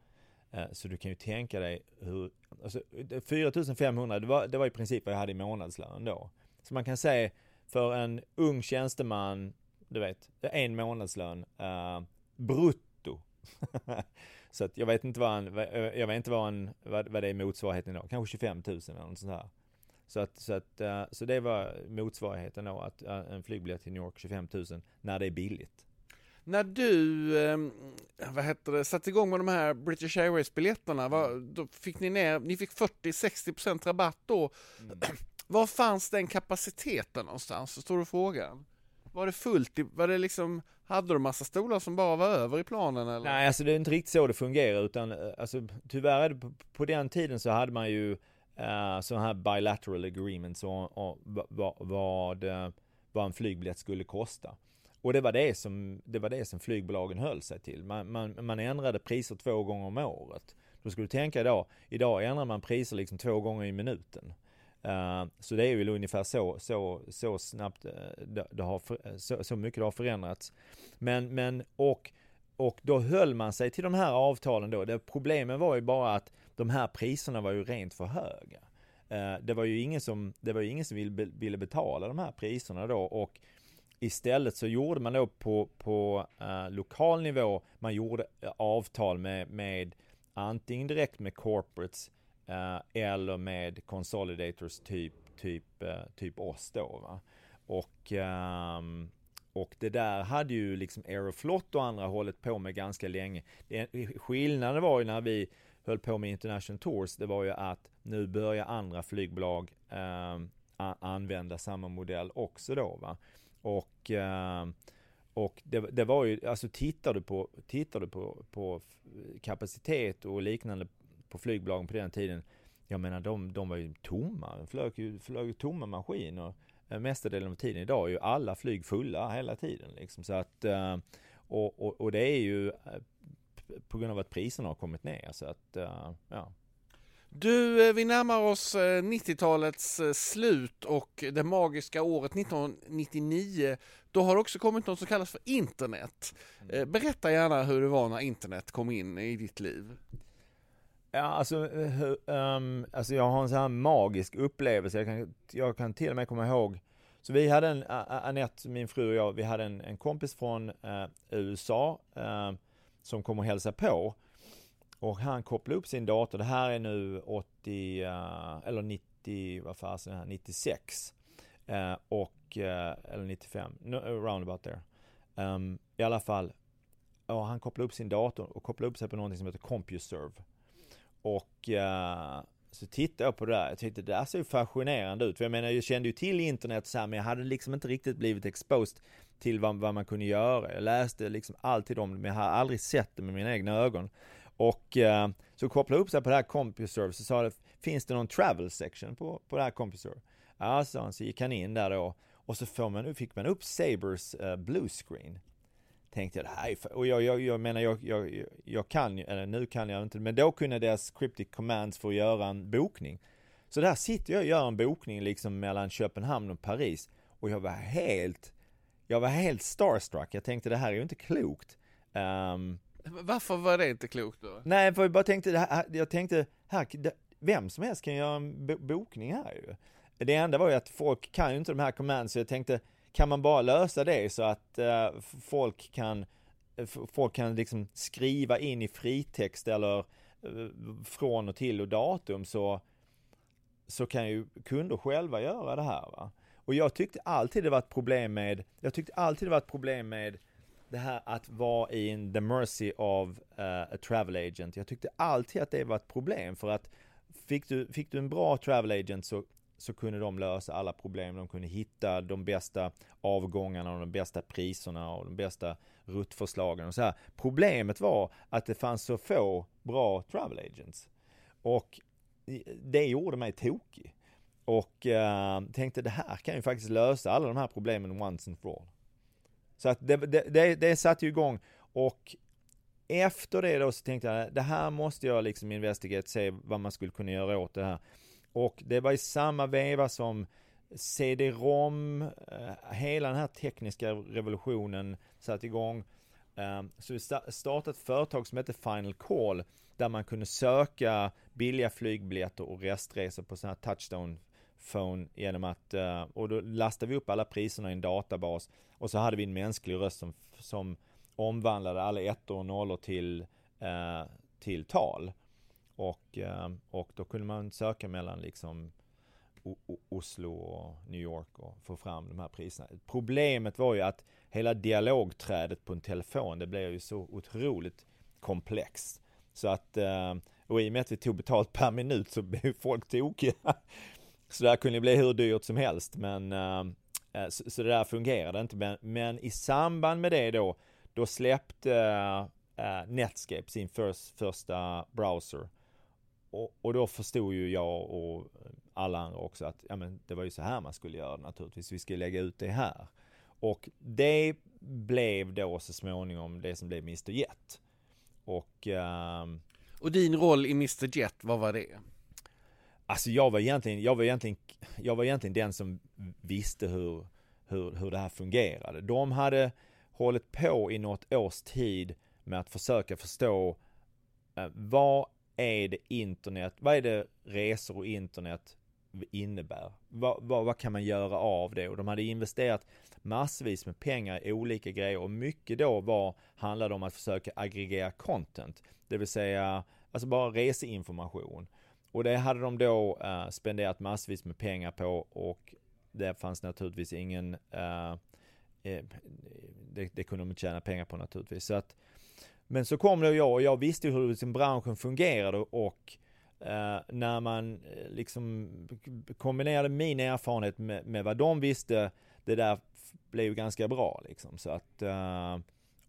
Eh, så du kan ju tänka dig hur, alltså 4500 det var, det var i princip vad jag hade i månadslön då. Så man kan säga för en ung tjänsteman, du vet, en månadslön eh, brutto. så att jag vet inte vad en, jag vet inte vad, en, vad, vad det är motsvarigheten då, kanske 25 000 eller något sånt här. Så att, så att, uh, så det var motsvarigheten då, att uh, en flygbiljett till New York 25 000 när det är billigt. När du, eh, vad heter det, satte igång med de här British Airways-biljetterna, då fick ni ner, ni fick 40-60% rabatt då. Mm. Var fanns den kapaciteten någonstans, förstår du frågan? Var det fullt, var det liksom, hade du massa stolar som bara var över i planen eller? Nej, alltså det är inte riktigt så det fungerar utan eh, alltså tyvärr är det på, på den tiden så hade man ju eh, uh, sådana här bilateral agreements och, och vad, vad, vad en flygbiljett skulle kosta. Och det var det som, det var det som flygbolagen höll sig till. Man, man, man ändrade priser två gånger om året. Då skulle du tänka idag, idag ändrar man priser liksom två gånger i minuten. Uh, så det är väl ungefär så, så, så snabbt eh, det, det, har, eh, så, så, mycket det har förändrats. Men, men och, och då höll man sig till de här avtalen då. Det, problemen var ju bara att de här priserna var ju rent för höga. Uh, det var ju ingen som, det var ju ingen som ville, ville betala de här priserna då och Istället så gjorde man då på, på uh, lokal nivå, man gjorde avtal med, med antingen direkt med corporates Eh, eller med consolidators typ, typ, eh, typ oss då. Va? Och, ehm, och det där hade ju liksom Aeroflot och andra hållit på med ganska länge. Det, skillnaden var ju när vi höll på med International Tours, det var ju att nu börjar andra flygbolag eh, använda samma modell också då. Va? Och, eh, och det, det, var ju, alltså tittar du på, tittar du på, på kapacitet och liknande på flygbolagen på den tiden. Jag menar de, de var ju tomma, de flög ju, flög tomma maskiner eh, mesta delen av tiden. Idag är ju alla flyg fulla hela tiden liksom. Så att, eh, och, och, och det är ju på grund av att priserna har kommit ner. Så att, ja. Du, eh, vi närmar oss 90-talets eh, eh, slut och det magiska året 1999. Då har det också kommit något som kallas för internet. Mm. Berätta gärna hur det var när internet kom in i ditt liv. Ja, alltså, um, alltså jag har en sån här magisk upplevelse. Jag kan, jag kan till och med komma ihåg så vi hade en, Anette, min fru och jag, vi hade en, en kompis från uh, USA uh, som kom och hälsade på. Och han kopplade upp sin dator, det här är nu 80, uh, eh, eller 90, vad fasen är det här, 96. Uh, eh, och, uh, eller 95, no, roundabout there. Um, I alla fall, och han kopplade upp sin dator och kopplade upp sig på någonting som heter CompuServe. Och eh, så tittade jag på det där, jag tyckte det där ser ju fascinerande ut. För jag menar, jag kände ju till internet så här, men jag hade liksom inte riktigt blivit exposed till vad, vad man kunde göra. Jag läste liksom alltid om det, men jag har aldrig sett det med mina egna ögon. Och eh, så kopplade jag upp sig på det här CompuServe så sa det, finns det någon travel section på, på det här CompuServe? Ja, sa han, så gick han in där då och så får man, fick man upp Sabers eh, bluescreen. screen. Tänkte jag, det här är och jag, jag, jag menar jag, jag, jag kan ju, eller nu kan jag inte, men då kunde deras cryptic commands för att göra en bokning. Så där sitter jag och gör en bokning liksom mellan Köpenhamn och Paris och jag var helt jag var helt starstruck. Jag tänkte det här är ju inte klokt. Um, Varför var det inte klokt då? Nej, för jag bara tänkte, här, jag tänkte, här, vem som helst kan göra en bokning här ju. Det enda var ju att folk kan ju inte de här commands, så jag tänkte, kan man bara lösa det så att eh, folk kan eh, folk kan liksom skriva in i fritext eller eh, från och till och datum så så kan ju kunder själva göra det här va. Och jag tyckte alltid det var ett problem med, jag tyckte alltid det var ett problem med det här att vara i the mercy of uh, a travel agent. Jag tyckte alltid att det var ett problem för att fick du, fick du en bra travel agent så, så kunde de lösa alla problem. De kunde hitta de bästa avgångarna och de bästa priserna och de bästa ruttförslagen och så här. Problemet var att det fanns så få bra travel agents. Och det gjorde mig tokig. Och uh, tänkte det här kan ju faktiskt lösa alla de här problemen once and for all. Så att det, det, det, det satte ju igång och efter det då så tänkte jag det här måste jag liksom investigate, se vad man skulle kunna göra åt det här. Och det var i samma veva som CD-ROM, eh, hela den här tekniska revolutionen satte igång. Ehm, så vi startade ett företag som hette Final Call där man kunde söka billiga flygbiljetter och restresor på sådana här touchstone phone genom att, eh, och då lastade vi upp alla priserna i en databas och så hade vi en mänsklig röst som, som omvandlade alla ettor och nollor till, eh, till tal. Och, eh, och då kunde man söka mellan liksom Oslo och New York och få fram de här priserna. Problemet var ju att hela dialogträdet på en telefon, det blev ju så otroligt komplext. Så att, eh, och i och med att vi tog betalt per minut så blev folk tokiga. Så det här kunde bli hur dyrt som helst men eh, så, så det där fungerade inte men, men i samband med det då då släppte Netscape sin first, första browser och, och, då förstod ju jag och alla andra också att ja, men det var ju så här man skulle göra naturligtvis. Vi skulle lägga ut det här. Och det blev då så småningom det som blev Mr Jet. Och, uh, och din roll i Mr Jet, vad var det? Alltså jag var egentligen, jag var egentligen, jag var egentligen den som visste hur, hur, hur det här fungerade. De hade hållit på i något års tid med att försöka förstå eh, vad är det internet, vad är det resor och internet innebär? Vad, vad, vad, kan man göra av det? Och de hade investerat massvis med pengar i olika grejer och mycket då var, handlade om att försöka aggregera content. Det vill säga, alltså bara reseinformation. Och det hade de då eh, spenderat massvis med pengar på och det fanns naturligtvis ingen eh, eh det, det, kunde de inte tjäna pengar på naturligtvis. Så att, men så kom då jag och jag visste hur liksom branschen fungerade och eh, när man eh, liksom kombinerade min erfarenhet med, med, vad de visste, det där blev ju ganska bra liksom. Så att, eh,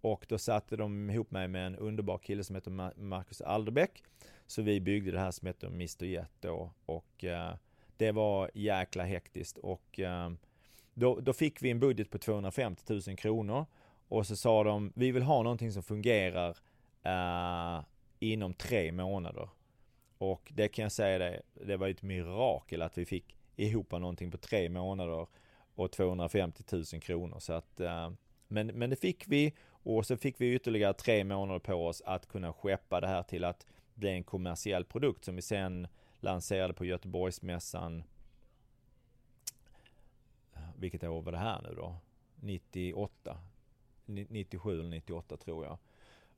och då satte de ihop mig med en underbar kille som heter Marcus Alderbäck så vi byggde det här som heter Mr Jet då och eh, det var jäkla hektiskt och eh, då, då fick vi en budget på 250 000 kronor och så sa de vi vill ha någonting som fungerar uh, inom tre månader. Och det kan jag säga det, det var ett mirakel att vi fick ihop någonting på tre månader och 250 000 kronor. Så att, uh, men, men det fick vi och så fick vi ytterligare tre månader på oss att kunna skeppa det här till att bli en kommersiell produkt som vi sen lanserade på Göteborgsmässan. Vilket år var det här nu då? 98. 97 eller 98 tror jag.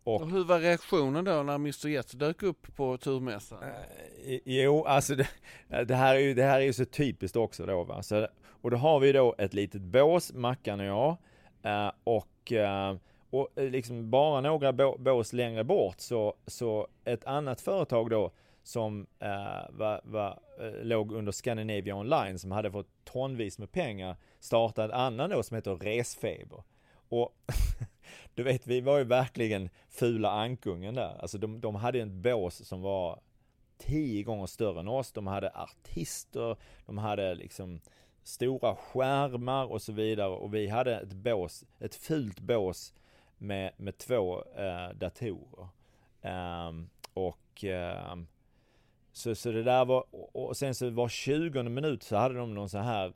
Och, och hur var reaktionen då när Mr Jet dök upp på turmässan? Eh, jo, alltså det, det, här är ju, det här är ju så typiskt också då va. Så, och då har vi då ett litet bås, Mackan och jag. Eh, och eh, och eh, liksom bara några bås längre bort så, så ett annat företag då som eh, var, var, eh, låg under Scandinavia Online som hade fått tonvis med pengar startade en annan då som heter Resfeber. Och du vet, vi var ju verkligen fula ankungen där. Alltså de, de hade en bås som var tio gånger större än oss. De hade artister, de hade liksom stora skärmar och så vidare och vi hade ett bås, ett fult bås med, med två eh, datorer. Um, och um, så, så det där var, och sen så var 20 minut så hade de någon så här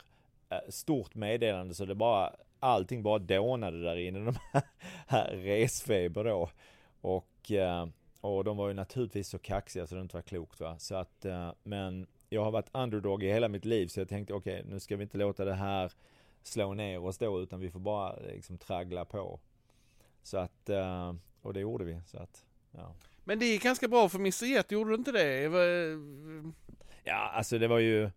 eh, stort meddelande så det bara allting bara dånade där inne, de här resfeber då. Och, eh, och de var ju naturligtvis så kaxiga så det inte var klokt va. Så att, eh, men jag har varit underdog i hela mitt liv så jag tänkte okej, okay, nu ska vi inte låta det här slå ner oss då utan vi får bara liksom traggla på. Så att, eh, och det gjorde vi. Så att, ja. Men det gick ganska bra för Mr Jet, gjorde du inte det? Ja, alltså det var ju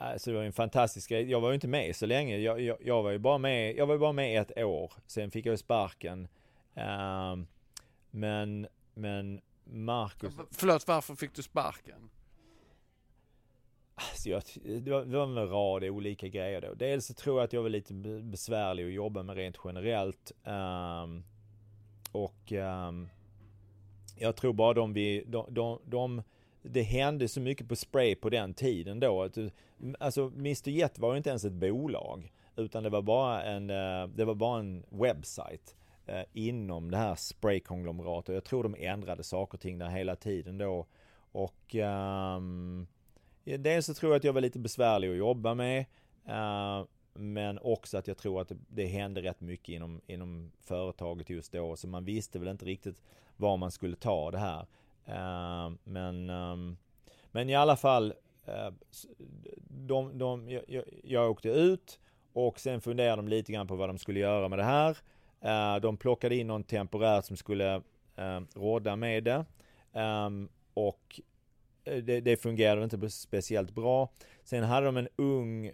Alltså det var en fantastisk grej. Jag var ju inte med så länge. Jag, jag, jag var ju bara med, jag var bara med ett år. Sen fick jag sparken. Uh, men, men Marcus... Förlåt, varför fick du sparken? Alltså jag, det, var, det var en rad olika grejer då. Dels så tror jag att jag var lite besvärlig att jobba med rent generellt. Um, och um, jag tror bara de vi, de, de, de, det hände så mycket på spray på den tiden då. Att, alltså Mr Jet var ju inte ens ett bolag. Utan det var bara en, eh, det var bara en webbsite eh, inom det här spraykonglomeratet. Jag tror de ändrade saker och ting där hela tiden då. Och um, Dels så tror jag att jag var lite besvärlig att jobba med. Uh, men också att jag tror att det, det hände rätt mycket inom, inom företaget just då. Så man visste väl inte riktigt var man skulle ta det här. Eh, men, um, men i alla fall, eh, de, de, jag, jag åkte ut och sen funderade de lite grann på vad de skulle göra med det här. Eh, de plockade in någon temporärt som skulle ehm, råda med det. Ehm, och det, det fungerade inte speciellt bra. Sen hade de en ung,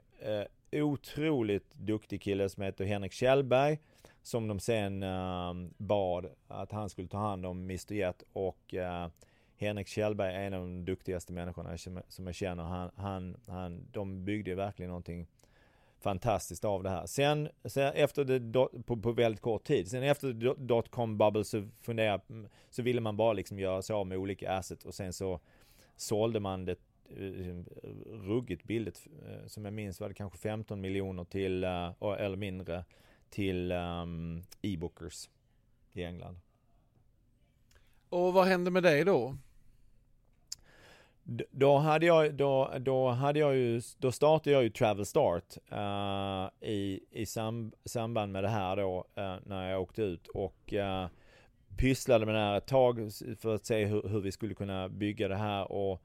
otroligt duktig kille som heter Henrik Kjellberg. Som de sen eh, bad att han skulle ta hand om Mr Jet och eh, Henrik Kjellberg är en av de duktigaste människorna som jag känner. Han, han, han, de byggde verkligen någonting fantastiskt av det här. Sen, sen efter det, på, på väldigt kort tid, sen efter dotcom bubble så funderade, mm, så ville man bara liksom göra sig av med olika assets och sen så sålde man det eh, ruggigt billigt. Eh, som jag minns var det kanske 15 miljoner till, eh, eller mindre, till um, e-bookers i England. Och vad hände med dig då? Då hade jag, då, då hade jag ju, då startade jag ju Travel Start uh, i, i sam, samband med det här då uh, när jag åkte ut och uh, pysslade med det här ett tag för att se hur, hur vi skulle kunna bygga det här och,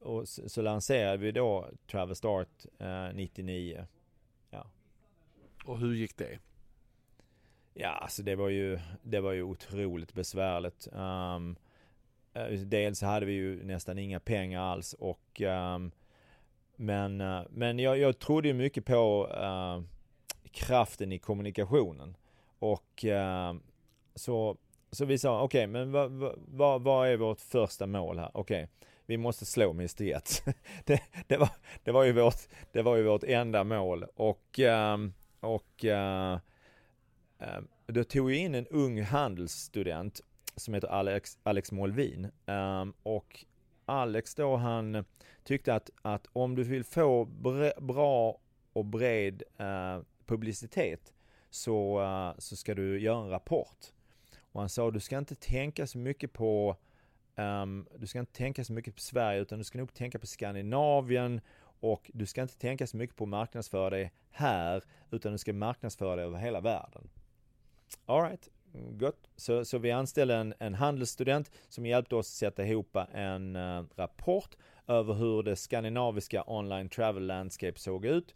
och så, så lanserade vi då Travel Start eh, 99. Och hur gick det? Ja, alltså det var ju, det var ju otroligt besvärligt. Um, dels hade vi ju nästan inga pengar alls och um, men, uh, men jag, jag trodde ju mycket på uh, kraften i kommunikationen. Och uh, så så vi sa, okej, okay, men vad, vad, vad är vårt första mål här? Okej, okay, vi måste slå Mr Jet. det, det, var, det, var ju vårt, det var ju vårt enda mål och, um, och uh, uh, då tog jag in en ung handelsstudent som heter Alex, Alex Molvin. Um, och Alex då han tyckte att, att om du vill få bre, bra och bred uh, publicitet så, uh, så ska du göra en rapport. Och han sa, du ska inte tänka så mycket på um, du ska inte tänka så mycket på Sverige utan du ska nog tänka på Skandinavien och du ska inte tänka så mycket på att marknadsföra dig här utan du ska marknadsföra dig över hela världen. Alright, gott. Så, så vi anställde en, en handelsstudent som hjälpte oss att sätta ihop en uh, rapport över hur det skandinaviska online travel landscape såg ut.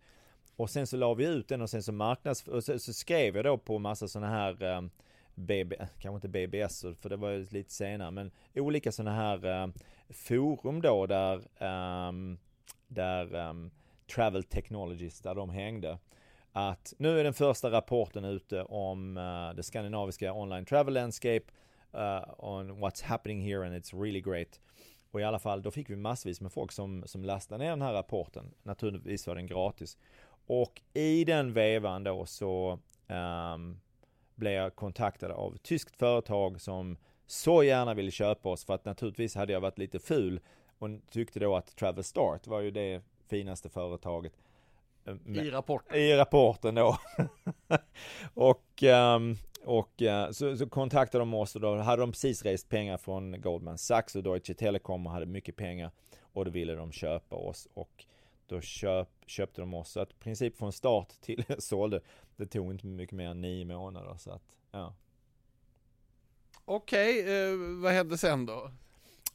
Och sen så la vi ut den och sen så marknads... Och så, så skrev jag då på massa sådana här eh, um, BB, kanske inte BBS för det var ju lite senare, men olika sådana här uh, forum då där, um, där um, Travel Technologies, där de hängde. Att nu är den första rapporten ute om uh, det skandinaviska online travel landscape uh, on what's happening here and it's really great. Och i alla fall, då fick vi massvis med folk som, som lastade ner den här rapporten. Naturligtvis var den gratis. Och i den vevan då så um, blev jag kontaktad av ett tyskt företag som så gärna ville köpa oss för att naturligtvis hade jag varit lite ful och tyckte då att Travel Start var ju det finaste företaget. I rapporten? I rapporten då. och um, och uh, så, så kontaktade de oss och då hade de precis rest pengar från Goldman Sachs och Deutsche Telekom och hade mycket pengar och då ville de köpa oss och då köp, köpte de oss. Så att i princip från start till sålde, det tog inte mycket mer än nio månader. Så att, ja. Okej, okay, eh, vad hände sen då?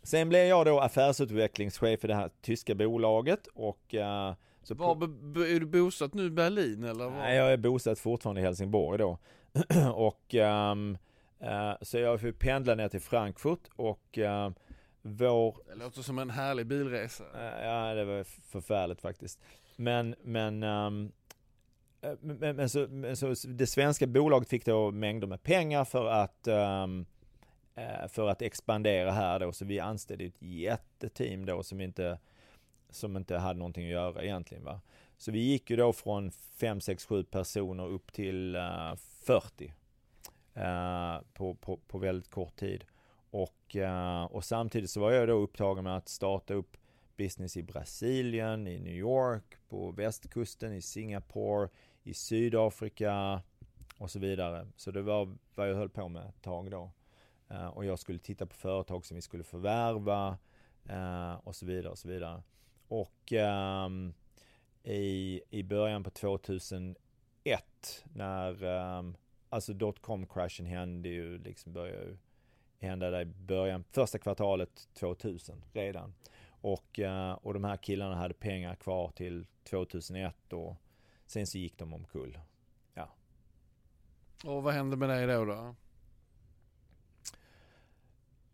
Sen blev jag då affärsutvecklingschef i det här tyska bolaget och uh, så Var är du bosatt nu i Berlin eller? Var? Nej, jag är bosatt fortfarande i Helsingborg då. och um, uh, så jag fick pendla ner till Frankfurt och uh, vår... Det låter som en härlig bilresa. Uh, ja, det var förfärligt faktiskt. Men, men um, men, men, så, men så det svenska bolaget fick då mängder med pengar för att um, Eh, för att expandera här då, så vi anställde ett jätteteam då som inte som inte hade någonting att göra egentligen. Va? Så vi gick ju då från 5, 6, 7 personer upp till eh, 40 eh, på, på, på väldigt kort tid. Och, och samtidigt så var jag då upptagen med att starta upp business i Brasilien, i New York, på västkusten, i Singapore, i Sydafrika och så vidare. Så det var vad jag höll på med ett tag då. Eh, och jag skulle titta på företag som vi skulle förvärva eh, och så vidare och så vidare. Och ehm, i, i början på 2001 när ehm, alltså dotcom-kraschen hände ju, liksom började ju hända där i början, första kvartalet 2000 redan. Och, eh, och de här killarna hade pengar kvar till 2001 och sen så gick de omkull. Ja. Och vad hände med dig då? då?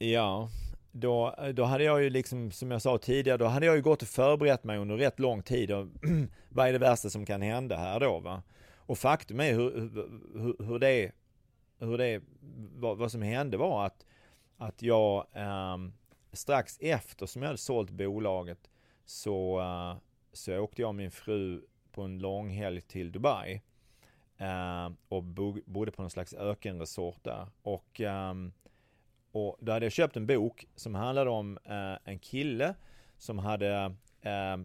Ja, då, då hade jag ju liksom, som jag sa tidigare, då hade jag ju gått och förberett mig under rätt lång tid. Och vad är det värsta som kan hända här då? Va? Och faktum är hur, hur, hur det, hur det vad, vad, som hände var att, att jag eh, strax efter som jag hade sålt bolaget så, eh, så åkte jag och min fru på en långhelg till Dubai. Eh, och bodde på någon slags ökenresort där. Och ehm, och då hade jag köpt en bok som handlade om eh, en kille som hade eh,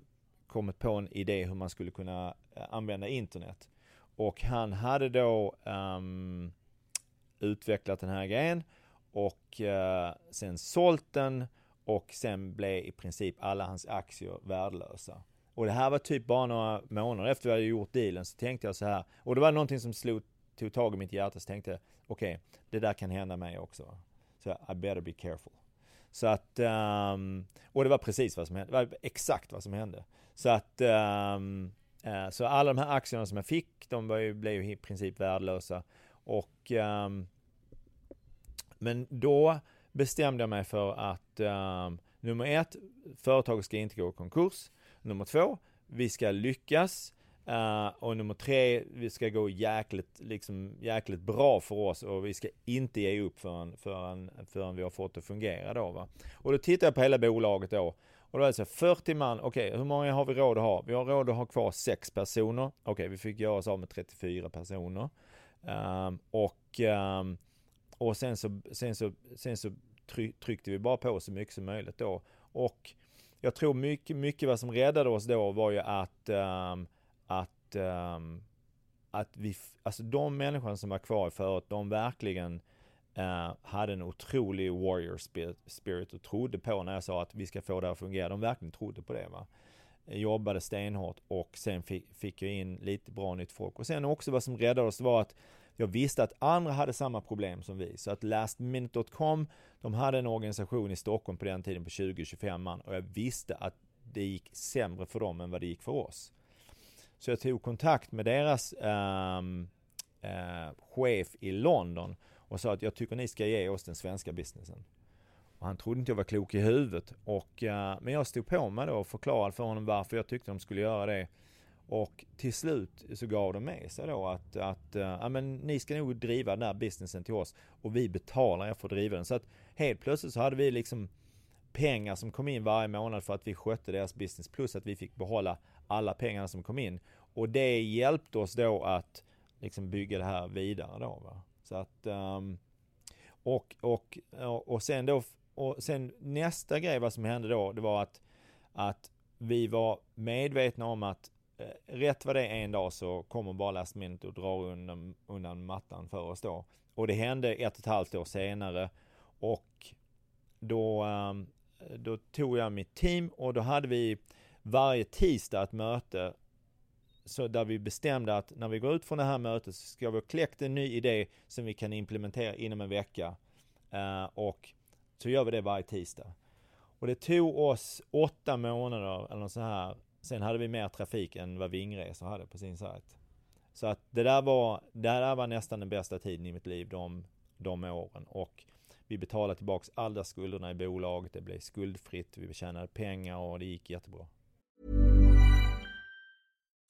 kommit på en idé hur man skulle kunna eh, använda internet. Och han hade då um, utvecklat den här grejen och uh, sen sålt den och sen blev i princip alla hans aktier värdelösa. Och det här var typ bara några månader efter vi hade gjort dealen så tänkte jag så här och det var någonting som slog, tog tag i mitt hjärta så tänkte jag okej, okay, det där kan hända mig också. Så I better be careful. Så att, um, och det var precis vad som hände, det var exakt vad som hände. Så att, um, uh, så alla de här aktierna som jag fick, de var ju, blev ju i princip värdelösa. Och, um, men då bestämde jag mig för att nummer ett, företaget ska inte gå i konkurs. Nummer två, vi ska lyckas Uh, och nummer tre, vi ska gå jäkligt, liksom, jäkligt bra för oss och vi ska inte ge upp förrän, förrän, förrän vi har fått det att fungera då va. Och då tittar jag på hela bolaget då. Och då är det så 40 man, okej okay, hur många har vi råd att ha? Vi har råd att ha kvar 6 personer. Okej, okay, vi fick göra oss av med 34 personer. Um, och, um, och sen så, sen så, sen så tryckte vi bara på så mycket som möjligt då. Och jag tror mycket, mycket vad som räddade oss då var ju att um, att, um, att vi, alltså de människorna som var kvar i förut, de verkligen uh, hade en otrolig warrior spirit och trodde på när jag sa att vi ska få det att fungera. De verkligen trodde på det. Va? Jobbade stenhårt och sen fick, fick jag in lite bra nytt folk. Och sen också vad som räddade oss var att jag visste att andra hade samma problem som vi. Så att lastminute.com, de hade en organisation i Stockholm på den tiden på 20-25 man och jag visste att det gick sämre för dem än vad det gick för oss. Så jag tog kontakt med deras um, uh, chef i London och sa att jag tycker ni ska ge oss den svenska businessen. Och han trodde inte jag var klok i huvudet. Och, uh, men jag stod på mig då och förklarade för honom varför jag tyckte de skulle göra det. Och till slut så gav de med sig då att, att uh, ja, men ni ska nog driva den här businessen till oss och vi betalar er för att driva den. Så att helt plötsligt så hade vi liksom pengar som kom in varje månad för att vi skötte deras business plus att vi fick behålla alla pengarna som kom in. Och det hjälpte oss då att liksom bygga det här vidare då. Va? Så att, um, och, och, och sen då, och sen nästa grej vad som hände då, det var att, att vi var medvetna om att eh, rätt vad det är en dag så kommer bara last minute och drar undan, undan mattan för oss då. Och det hände ett och ett halvt år senare och då, um, då tog jag mitt team och då hade vi varje tisdag ett möte så där vi bestämde att när vi går ut från det här mötet så ska vi ha kläckt en ny idé som vi kan implementera inom en vecka. Eh, och så gör vi det varje tisdag. Och det tog oss åtta månader eller något så här. Sen hade vi mer trafik än vad Vingresor hade på sin sajt. Så att det där var, det där var nästan den bästa tiden i mitt liv de, de åren. Och vi betalade tillbaks alla skulderna i bolaget. Det blev skuldfritt. Vi tjänade pengar och det gick jättebra.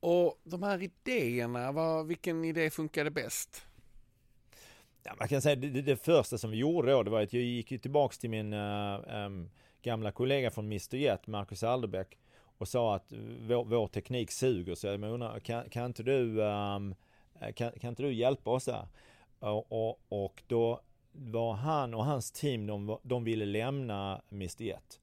Och de här idéerna, vad, vilken idé funkade bäst? Ja, man kan säga det, det, det första som vi gjorde då, det var att jag gick tillbaks till min äh, äh, gamla kollega från Mr Jet, Marcus Alderbäck och sa att vår, vår teknik suger. Så jag undrar, kan, kan, inte du, äh, kan, kan inte du hjälpa oss där? Och, och, och, då var han och hans team, de, de ville lämna Mr Jet.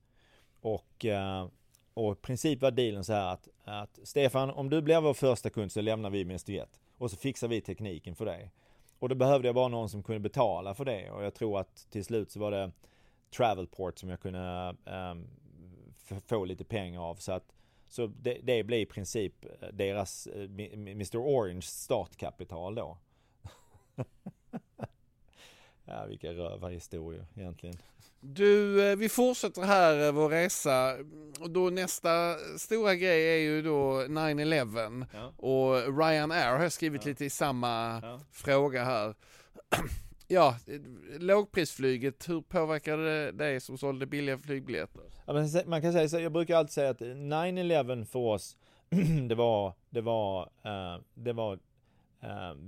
Och, eh, och i princip var dealen så här att, att Stefan, om du blir vår första kund så lämnar vi Mr Jet. Och så fixar vi tekniken för dig. Och då behövde jag bara någon som kunde betala för det. Och jag tror att till slut så var det Travelport som jag kunde um, få lite pengar av. Så att så det, det blev i princip eh, deras eh, uh, Mr Orange startkapital då. ja, vilka rövarhistorier egentligen. Du, eh, vi fortsätter här vår resa och då nästa stora grej är ju då 9-11 ja. och Ryanair har jag skrivit ja. lite i samma ja. fråga här. Ja, lågprisflyget, hur påverkade det dig som sålde billiga flygbiljetter? Man kan säga så, jag brukar alltid säga att 9-11 för oss, det var, det var, uh, det var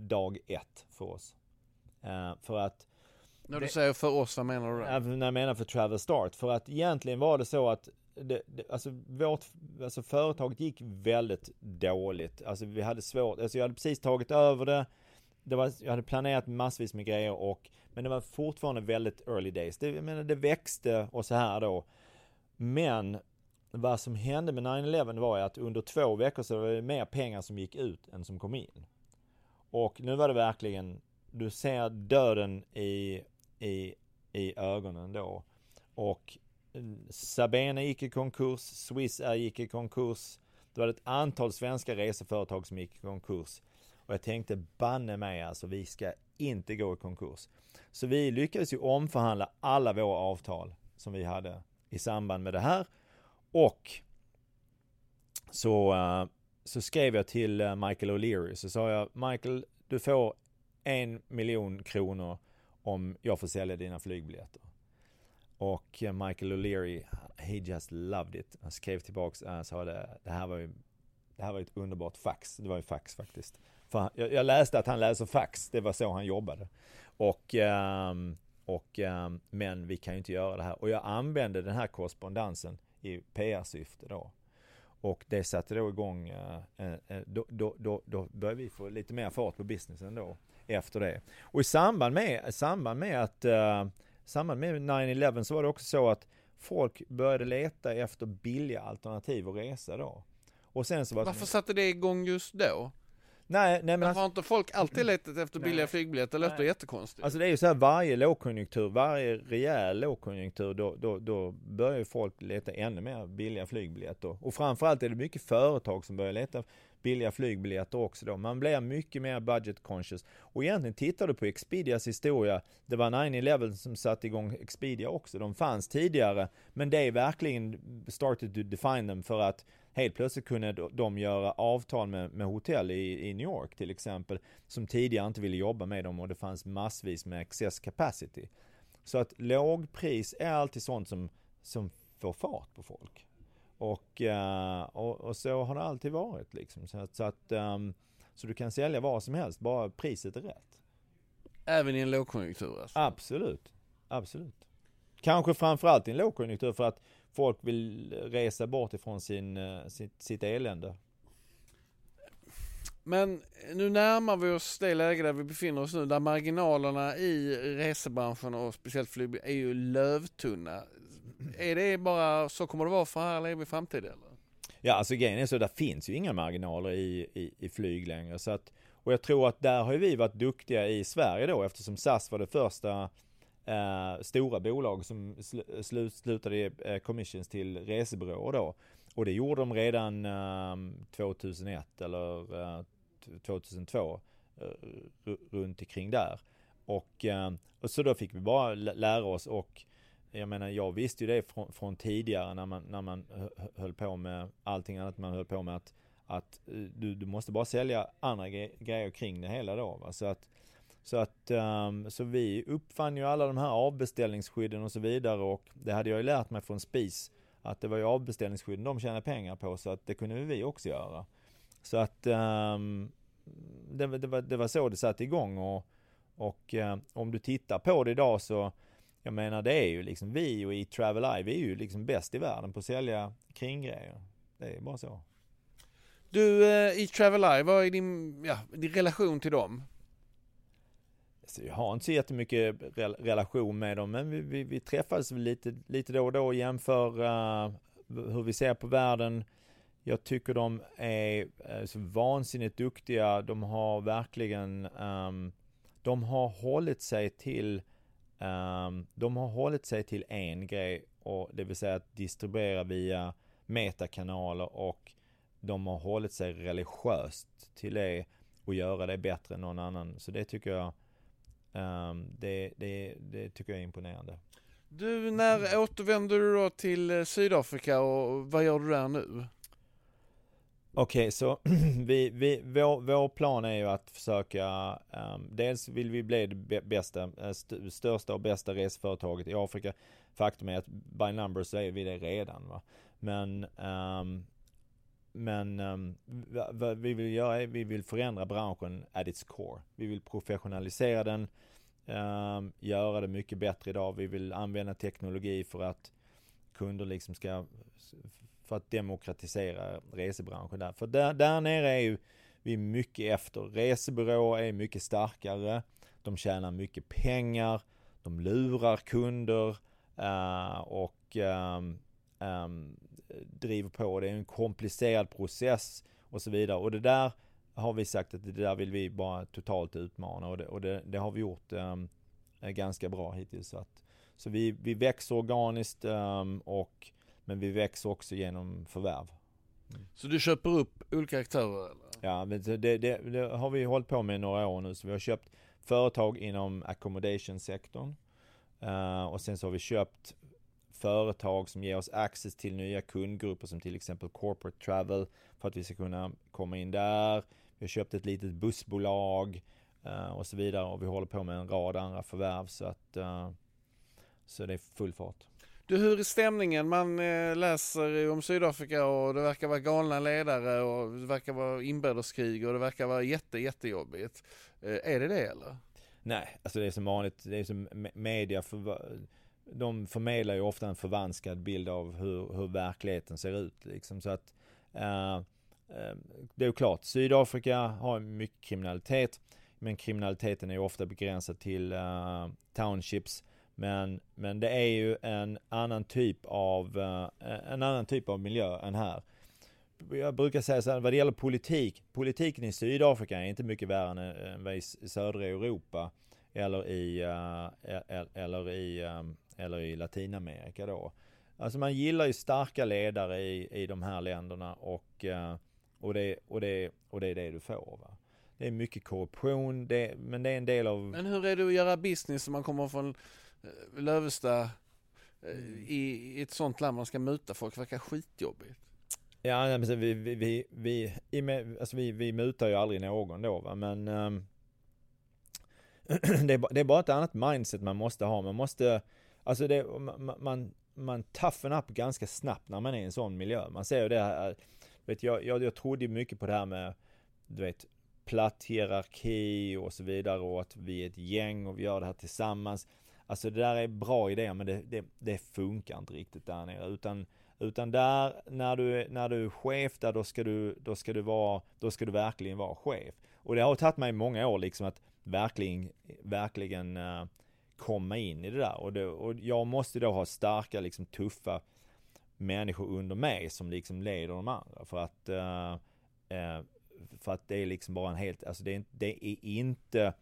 dag ett för oss. För att När du det, säger för oss, vad menar du då? När jag menar för Travel Start. För att egentligen var det så att det, det, alltså vårt, alltså företaget gick väldigt dåligt. Alltså vi hade svårt, alltså jag hade precis tagit över det det var, jag hade planerat massvis med grejer och Men det var fortfarande väldigt early days. Det, jag menar, det växte och så här då. Men vad som hände med 9-11 var att under två veckor så var det mer pengar som gick ut än som kom in. Och nu var det verkligen, du ser döden i, i, i ögonen då. Och mm, Sabena gick i konkurs, Swiss Air gick i konkurs. Det var ett antal svenska reseföretag som gick i konkurs. Och jag tänkte banne mig alltså, vi ska inte gå i konkurs. Så vi lyckades ju omförhandla alla våra avtal som vi hade i samband med det här. Och så, eh, så skrev jag till eh, Michael O'Leary så sa jag Michael, du får en miljon kronor om jag får sälja dina flygbiljetter. Och eh, Michael O'Leary, he just loved it. Han skrev tillbaks och sa det, det här var ju det här var ett underbart fax. Det var ju fax faktiskt. För jag, jag läste att han läser fax. Det var så han jobbade. Och, um, och, um, men vi kan ju inte göra det här. Och jag använde den här korrespondensen i PR-syfte då. Och det satte då igång, uh, uh, då, då, då, då började vi få lite mer fart på businessen då efter det. Och i samband med, samband med att, uh, samband med 9-11 så var det också så att folk började leta efter billiga alternativ att resa då. Och sen så var Varför satte det igång just då? Nej, nej men alltså, har inte folk alltid letat efter billiga nej, flygbiljetter? Det låter jättekonstigt. Alltså det är ju så här varje lågkonjunktur, varje rejäl lågkonjunktur, då, då, då börjar ju folk leta ännu mer billiga flygbiljetter. Och framförallt är det mycket företag som börjar leta billiga flygbiljetter också då. Man blir mycket mer budget conscious. Och egentligen tittar du på Expedias historia, det var 9-11 som satte igång Expedia också. De fanns tidigare, men det är verkligen started to define them för att helt plötsligt kunde de göra avtal med, med hotell i, i New York till exempel, som tidigare inte ville jobba med dem och det fanns massvis med excess capacity. Så att lågpris är alltid sånt som, som får fart på folk. Och, uh, och, och, så har det alltid varit liksom. Så att, så, att, um, så du kan sälja vad som helst, bara priset är rätt. Även i en lågkonjunktur alltså? Absolut, absolut. Kanske framförallt i en lågkonjunktur för att folk vill resa bort ifrån sin, uh, sitt, sitt elände. Men nu närmar vi oss det läge där vi befinner oss nu, där marginalerna i resebranschen och speciellt flyg är ju lövtunna. Är det bara så kommer det vara för här i framtiden? Eller? Ja, alltså grejen är så, där finns ju inga marginaler i, i, i flyg längre. Så att, och jag tror att där har vi varit duktiga i Sverige då eftersom SAS var det första eh, stora bolag som sl slutade ge eh, commissions till resebyråer då. Och det gjorde de redan eh, 2001 eller eh, 2002 eh, runt omkring där. Och, eh, och så då fick vi bara lära oss och jag menar jag visste ju det från, från, tidigare när man, när man höll på med allting annat man höll på med att, att eh, du, du måste bara sälja andra gre grejer kring det hela då. Va? Så att, så att um, så vi uppfann ju alla de här avbeställningsskydden och så vidare och det hade jag ju lärt mig från SPIS att det var ju avbeställningsskydden de tjänade pengar på så att det kunde vi också göra. Så att um, det, det, var, det var så det satte igång och, och um, om du tittar på det idag så jag menar det är ju liksom vi och i Travel vi är ju liksom bäst i världen på att sälja kringgrejer. Det är bara så. Du, eh, i Travel vad är din, ja, din relation till dem? Så jag har inte så jättemycket relation med dem, men vi, vi, vi träffas lite, lite då och då och jämför uh, hur vi ser på världen. Jag tycker de är uh, så vansinnigt duktiga. De har verkligen, um, de har hållit sig till Um, de har hållit sig till en grej och det vill säga att distribuera via metakanaler och de har hållit sig religiöst till det och göra det bättre än någon annan. Så det tycker jag um, det, det, det tycker jag är imponerande. Du, när återvänder du då till Sydafrika och vad gör du där nu? Okej, okay, så vi, vi, vår, vår plan är ju att försöka, um, dels vill vi bli det bästa, eh, st största och bästa reseföretaget i Afrika. Faktum är att by numbers så är vi det redan. Va? Men, um, men um, vad vi vill göra är, vi vill förändra branschen at its core. Vi vill professionalisera den, göra det mycket bättre idag. Vi vill använda teknologi för att kunder liksom ska för att demokratisera resebranschen där. För där, där nere är ju vi mycket efter. Resebyråer är mycket starkare. De tjänar mycket pengar. De lurar kunder uh, och um, um, driver på. Det är en komplicerad process och så vidare. Och det där har vi sagt att det där vill vi bara totalt utmana och det, och det, det har vi gjort um, ganska bra hittills. Så, att, så vi, vi växer organiskt och men vi växer också genom förvärv. Så du köper upp olika aktörer? Eller? Ja, det, det, det, har vi hållit på med några år nu. Så vi har köpt företag inom accommodation-sektorn. Uh, och sen så har vi köpt företag som ger oss access till nya kundgrupper som till exempel corporate travel för att vi ska kunna komma in där. Vi har köpt ett litet bussbolag uh, och så vidare och vi håller på med en rad andra förvärv så att uh, så det är full fart. Du, hur är stämningen? Man eh, läser om Sydafrika och det verkar vara galna ledare och det verkar vara inbördeskrig och det verkar vara jätte, jättejobbigt. Eh, är det det eller? Nej, alltså det är som vanligt, det är som media, för, de förmedlar ju ofta en förvanskad bild av hur, hur verkligheten ser ut liksom. Så att uh, det är ju klart, Sydafrika har mycket kriminalitet. Men kriminaliteten är ju ofta begränsad till uh, townships. Men, men det är ju en annan typ av, eh, en annan typ av miljö än här. Jag brukar säga så här, vad det gäller politik. Politiken i Sydafrika är inte mycket värre än, eh, än vad i södra Europa. Eller i, eh, e, e, eller i, eller i Latinamerika då. Alltså man gillar ju starka ledare i, i de här länderna och, och, det, och, det, och det är det du får. Va? Det är mycket korruption, det, men det är en del av... Men hur är det att göra business om man kommer från eh, Lövesta eh, i, i ett sånt land man ska muta folk? Verkar skitjobbigt. Ja, men vi, vi, vi, vi, alltså vi, vi mutar ju aldrig någon då va, men um, det, är, det är bara ett annat mindset man måste ha. Man måste, alltså det, man, man, man toughen up ganska snabbt när man är i en sån miljö. Man ser ju det här, vet jag, jag, jag trodde mycket på det här med, du vet, platt hierarki och så vidare och att vi är ett gäng och vi gör det här tillsammans. Alltså det där är bra idéer men det, det, det funkar inte riktigt där nere utan utan där, när du, när du är chef där, då ska du, då ska du vara, då ska du verkligen vara chef. Och det har tagit mig många år liksom att verkligen, verkligen uh, komma in i det där. Och, det, och jag måste då ha starka, liksom tuffa människor under mig som liksom leder de andra. För att uh, uh, för att det är liksom bara en helt, alltså det är, det är inte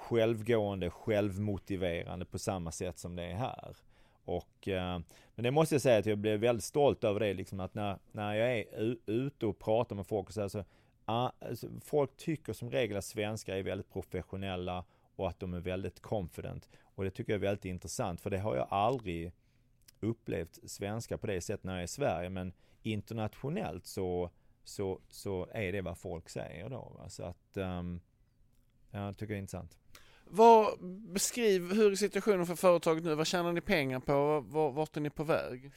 självgående, självmotiverande på samma sätt som det är här. Och, eh, men det måste jag säga att jag blev väldigt stolt över det liksom att när, när jag är ute och pratar med folk och så, här, så ah, alltså, folk tycker som regel att svenskar är väldigt professionella och att de är väldigt confident. Och det tycker jag är väldigt intressant för det har jag aldrig upplevt svenskar på det sättet när jag är i Sverige men internationellt så så, så är det vad folk säger då. Va? Så att um, jag tycker det är intressant. Vad, beskriv, hur är situationen för företaget nu? Vad tjänar ni pengar på? Vart är ni på väg?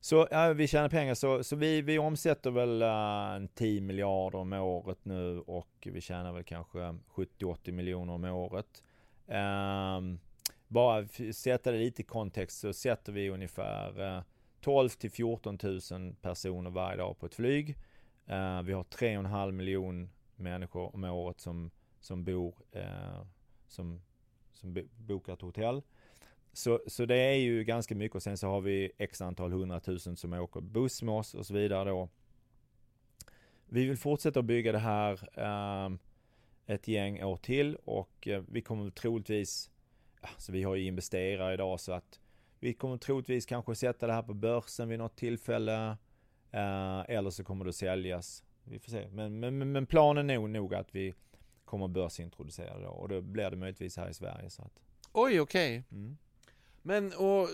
Så ja, vi tjänar pengar, så, så vi, vi omsätter väl eh, uh, 10 miljarder om året nu och vi tjänar väl kanske 70-80 miljoner om året. Um, bara sätta det lite i kontext så sätter vi ungefär eh, 12 till 14 000 personer varje dag på ett flyg. Uh, vi har 3,5 miljon människor om året som, som bor, uh, som, som bokar ett hotell. Så, så det är ju ganska mycket och sen så har vi x antal hundratusen som åker buss med oss och så vidare då. Vi vill fortsätta att bygga det här eh, ett gäng år till och eh, vi kommer troligtvis, alltså vi har ju investerare idag så att vi kommer troligtvis kanske sätta det här på börsen vid något tillfälle. Eh, eller så kommer det att säljas. Vi får se. Men, men, men planen är nog att vi kommer börsintroducera då. Och då blir det möjligtvis här i Sverige. Så att. Oj, okej. Okay. Mm. Men och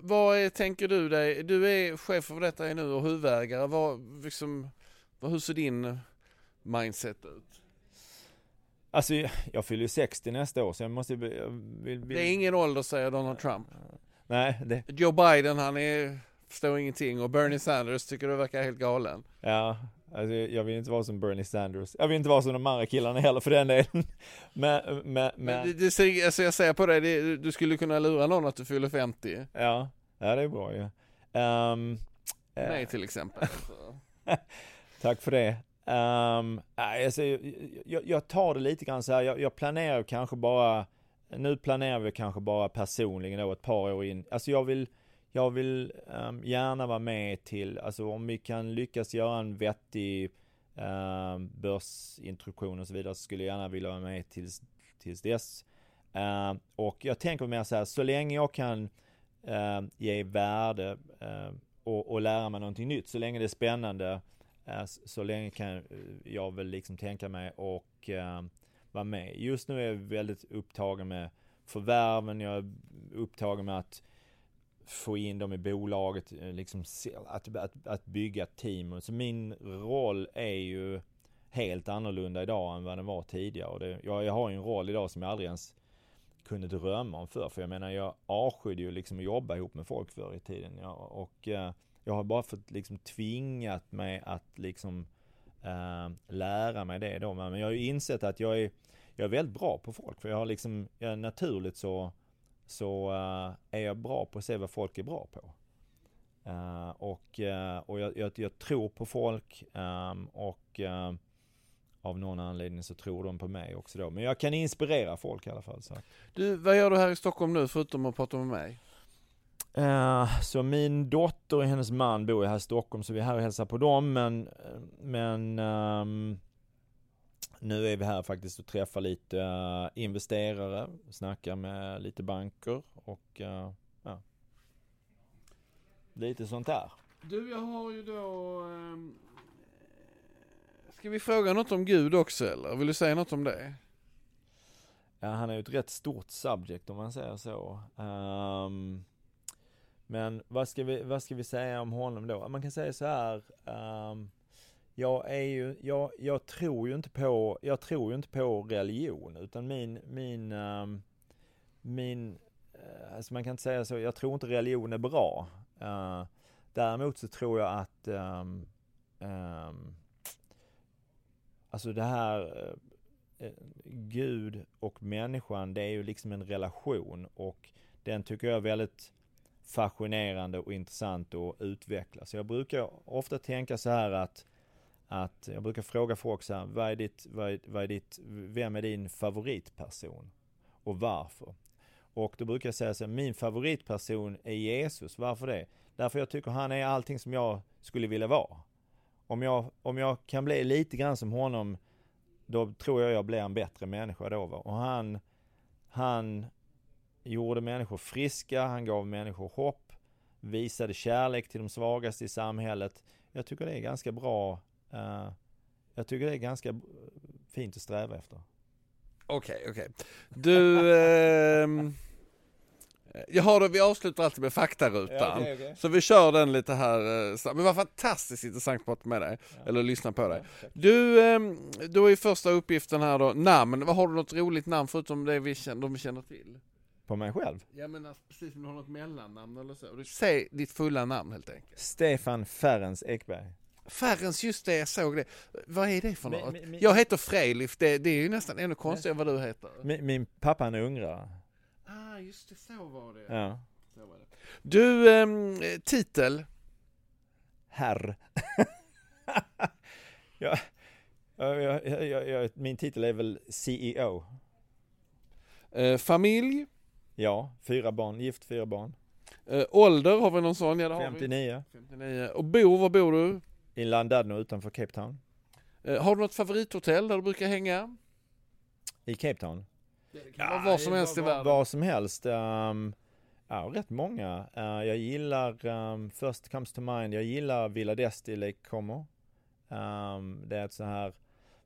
vad är, tänker du dig? Du är chef för detta nu och huvudägare. Vad, liksom, vad, hur ser din mindset ut? Alltså jag fyller ju 60 nästa år så jag måste jag vill, vill... Det är ingen ålder säger Donald Trump. Nej. Det... Joe Biden han är förstår ingenting och Bernie Sanders tycker du verkar helt galen. Ja, alltså jag vill inte vara som Bernie Sanders. Jag vill inte vara som de andra killarna heller för den delen. men, men, men... Det, det, alltså jag säger på dig, det, du skulle kunna lura någon att du fyller 50. Ja, ja det är bra ju. Ja. Um, Mig till exempel. Tack för det. Um, alltså, jag, jag, tar det lite grann så här, jag, jag planerar kanske bara, nu planerar vi kanske bara personligen då ett par år in. Alltså jag vill, jag vill um, gärna vara med till, alltså om vi kan lyckas göra en vettig ehm, um, börsintroduktion och så vidare så skulle jag gärna vilja vara med tills, tills dess. Uh, och jag tänker mer så här, så länge jag kan uh, ge värde uh, och, och lära mig någonting nytt, så länge det är spännande, uh, så länge kan eh, jag väl liksom tänka mig och vara med. Just nu är jag väldigt upptagen med förvärven, jag är upptagen med att få in dem i bolaget, eh, liksom att, att, att bygga team. Så min roll är ju helt annorlunda idag än vad den var tidigare. Och det, jag, jag har ju en roll idag som jag aldrig ens kunde drömma om förr. För jag menar, jag avskydde ju liksom att jobba ihop med folk förr i tiden. Jag, och eh, jag har bara fått liksom tvingat mig att liksom eh, lära mig det då. Men jag har ju insett att jag är, jag är väldigt bra på folk. För jag har liksom, jag naturligt så, så uh, är jag bra på att se vad folk är bra på. Uh, och uh, och jag, jag, jag, tror på folk um, och av någon anledning så tror de på mig också då. Men jag kan inspirera folk i alla fall. Så. Du, vad gör du här i Stockholm nu förutom att prata med mig? Uh, så min dotter och hennes man bor här i Stockholm så vi är här och hälsar på dem men, men um, nu är vi här faktiskt och träffar lite uh, investerare, snackar med lite banker och uh, ja, lite sånt där. Du, jag har ju då um, Ska vi fråga något om Gud också eller? Vill du säga något om det? Ja, han är ju ett rätt stort subject om man säger så. Um, men vad ska, vi, vad ska vi säga om honom då? Man kan säga så här. Um, jag är ju, jag, jag tror ju inte på, jag tror ju inte på religion utan min, min, um, min, uh, alltså man kan inte säga så, jag tror inte religion är bra. Uh, däremot så tror jag att um, um, Alltså det här uh, Gud och människan det är ju liksom en relation och den tycker jag är väldigt fascinerande och intressant att utveckla. Så jag brukar ofta tänka så här att, att jag brukar fråga folk så här, vad är ditt, vad är, vad är ditt, vem är din favoritperson? Och varför? Och då brukar jag säga så här, min favoritperson är Jesus. Varför det? Därför jag tycker han är allting som jag skulle vilja vara. Om jag, om jag kan bli lite grann som honom, då tror jag jag blir en bättre människa då. Va? Och han, han gjorde människor friska, han gav människor hopp, visade kärlek till de svagaste i samhället. Jag tycker det är ganska bra. Uh, jag tycker det är ganska fint att sträva efter. Okej, okay, okej. Okay. Du, eh, jag har det, vi avslutar alltid med faktarutan. Ja, okay, okay. Så vi kör den lite här. Eh, men det var fantastiskt intressant att prata med dig. Ja. Eller lyssna på dig. Du, eh, då är första uppgiften här då, namn. Vad har du något roligt namn förutom det vi känner, de vi känner till? På mig själv? Ja men alltså, precis som du har något mellannamn eller så. Säg ditt fulla namn helt enkelt. Stefan Ferens Ekberg. Ferens, just det, jag såg det. Vad är det för något? Min, min, jag heter Frejlif, det, det, är ju nästan ännu konstigare än vad du heter. Min, min pappa är ungrare. Ah, just det, så var det. Ja. Så var det. Du, ähm, titel? Herr. ja, jag, jag, jag, min titel är väl CEO. Äh, familj? Ja, fyra barn, gift fyra barn. Äh, ålder, har vi någon sån? Ja, det 59. Vi. 59. Och bor, var bor du? I Landadno utanför Cape Town. Äh, har du något favorithotell där du brukar hänga? I Cape Town? Det kan ja, vara vad som helst i världen. Vad som helst. Um, ja, rätt många. Uh, jag gillar, um, first comes to mind, jag gillar Villa d'Este i Lake Como. Um, det är ett så här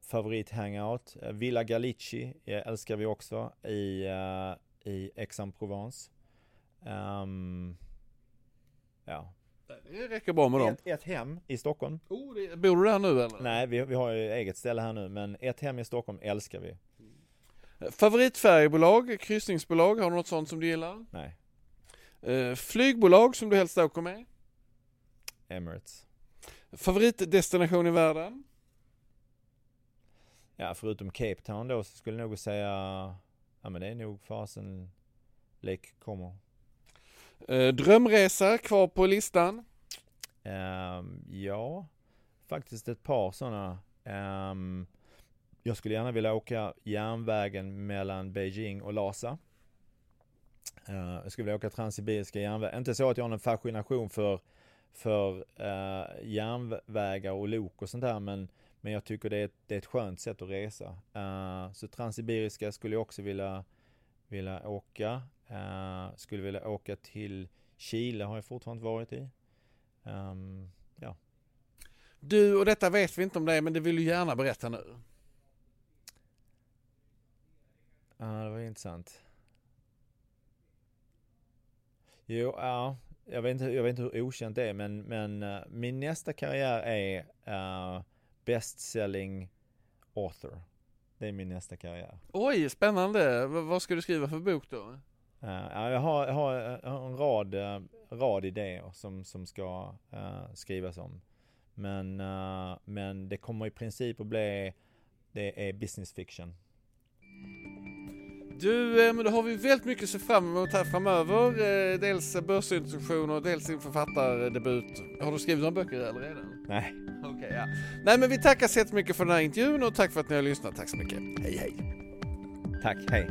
favorit hangout. Villa Galici älskar vi också i uh, i Aix-en-Provence. Um, ja. Det räcker bra med dem. Ett, ett hem i Stockholm. Oh, det, bor du där nu eller? Nej, vi, vi har ju eget ställe här nu, men ett hem i Stockholm älskar vi. Favoritfärgbolag, kryssningsbolag, har du något sånt som du gillar? Nej. Uh, flygbolag som du helst åker med? Emirates. Favoritdestination i världen? Ja, förutom Cape Town då så skulle jag nog säga Ja men det är nog fasen Lake Como. Eh, Drömresa kvar på listan? Um, ja, faktiskt ett par sådana. Um, ehm, jag skulle gärna vilja åka järnvägen mellan Beijing och Lhasa. Uh, jag skulle vilja åka Transsibiriska järnvägen. Inte så att jag har någon fascination för, för uh, järnvägar och lok och sånt där men men jag tycker det är ett, det är ett skönt sätt att resa. Uh, så Transsibiriska skulle jag också vilja, vilja åka. Uh, skulle vilja åka till Chile har jag fortfarande varit i. Um, ja. Du, och detta vet vi inte om dig, men det vill du gärna berätta nu. Ja, uh, det var intressant. Jo, ja, jag vet inte, jag vet inte hur okänt det är, men, men uh, min nästa karriär är uh, best selling author. det är min nästa karriär. Oj, spännande. V- vad ska du skriva för bok då? Eh, ja, jag, har, jag, har, jag har en rad, eh, rad idéer som, som ska eh, skrivas om. Men, eh, men det kommer i princip att bli, det är business fiction. Du, eh, men då har vi väldigt mycket att se fram emot här framöver. Eh, Dels börsintroduktion och dels din författardebut. Har du skrivit några böcker eller redan? Nej, Okej, ja. Nej, men vi tackar så jättemycket för den här intervjun och tack för att ni har lyssnat. Tack så mycket. Hej, hej. tack, hej.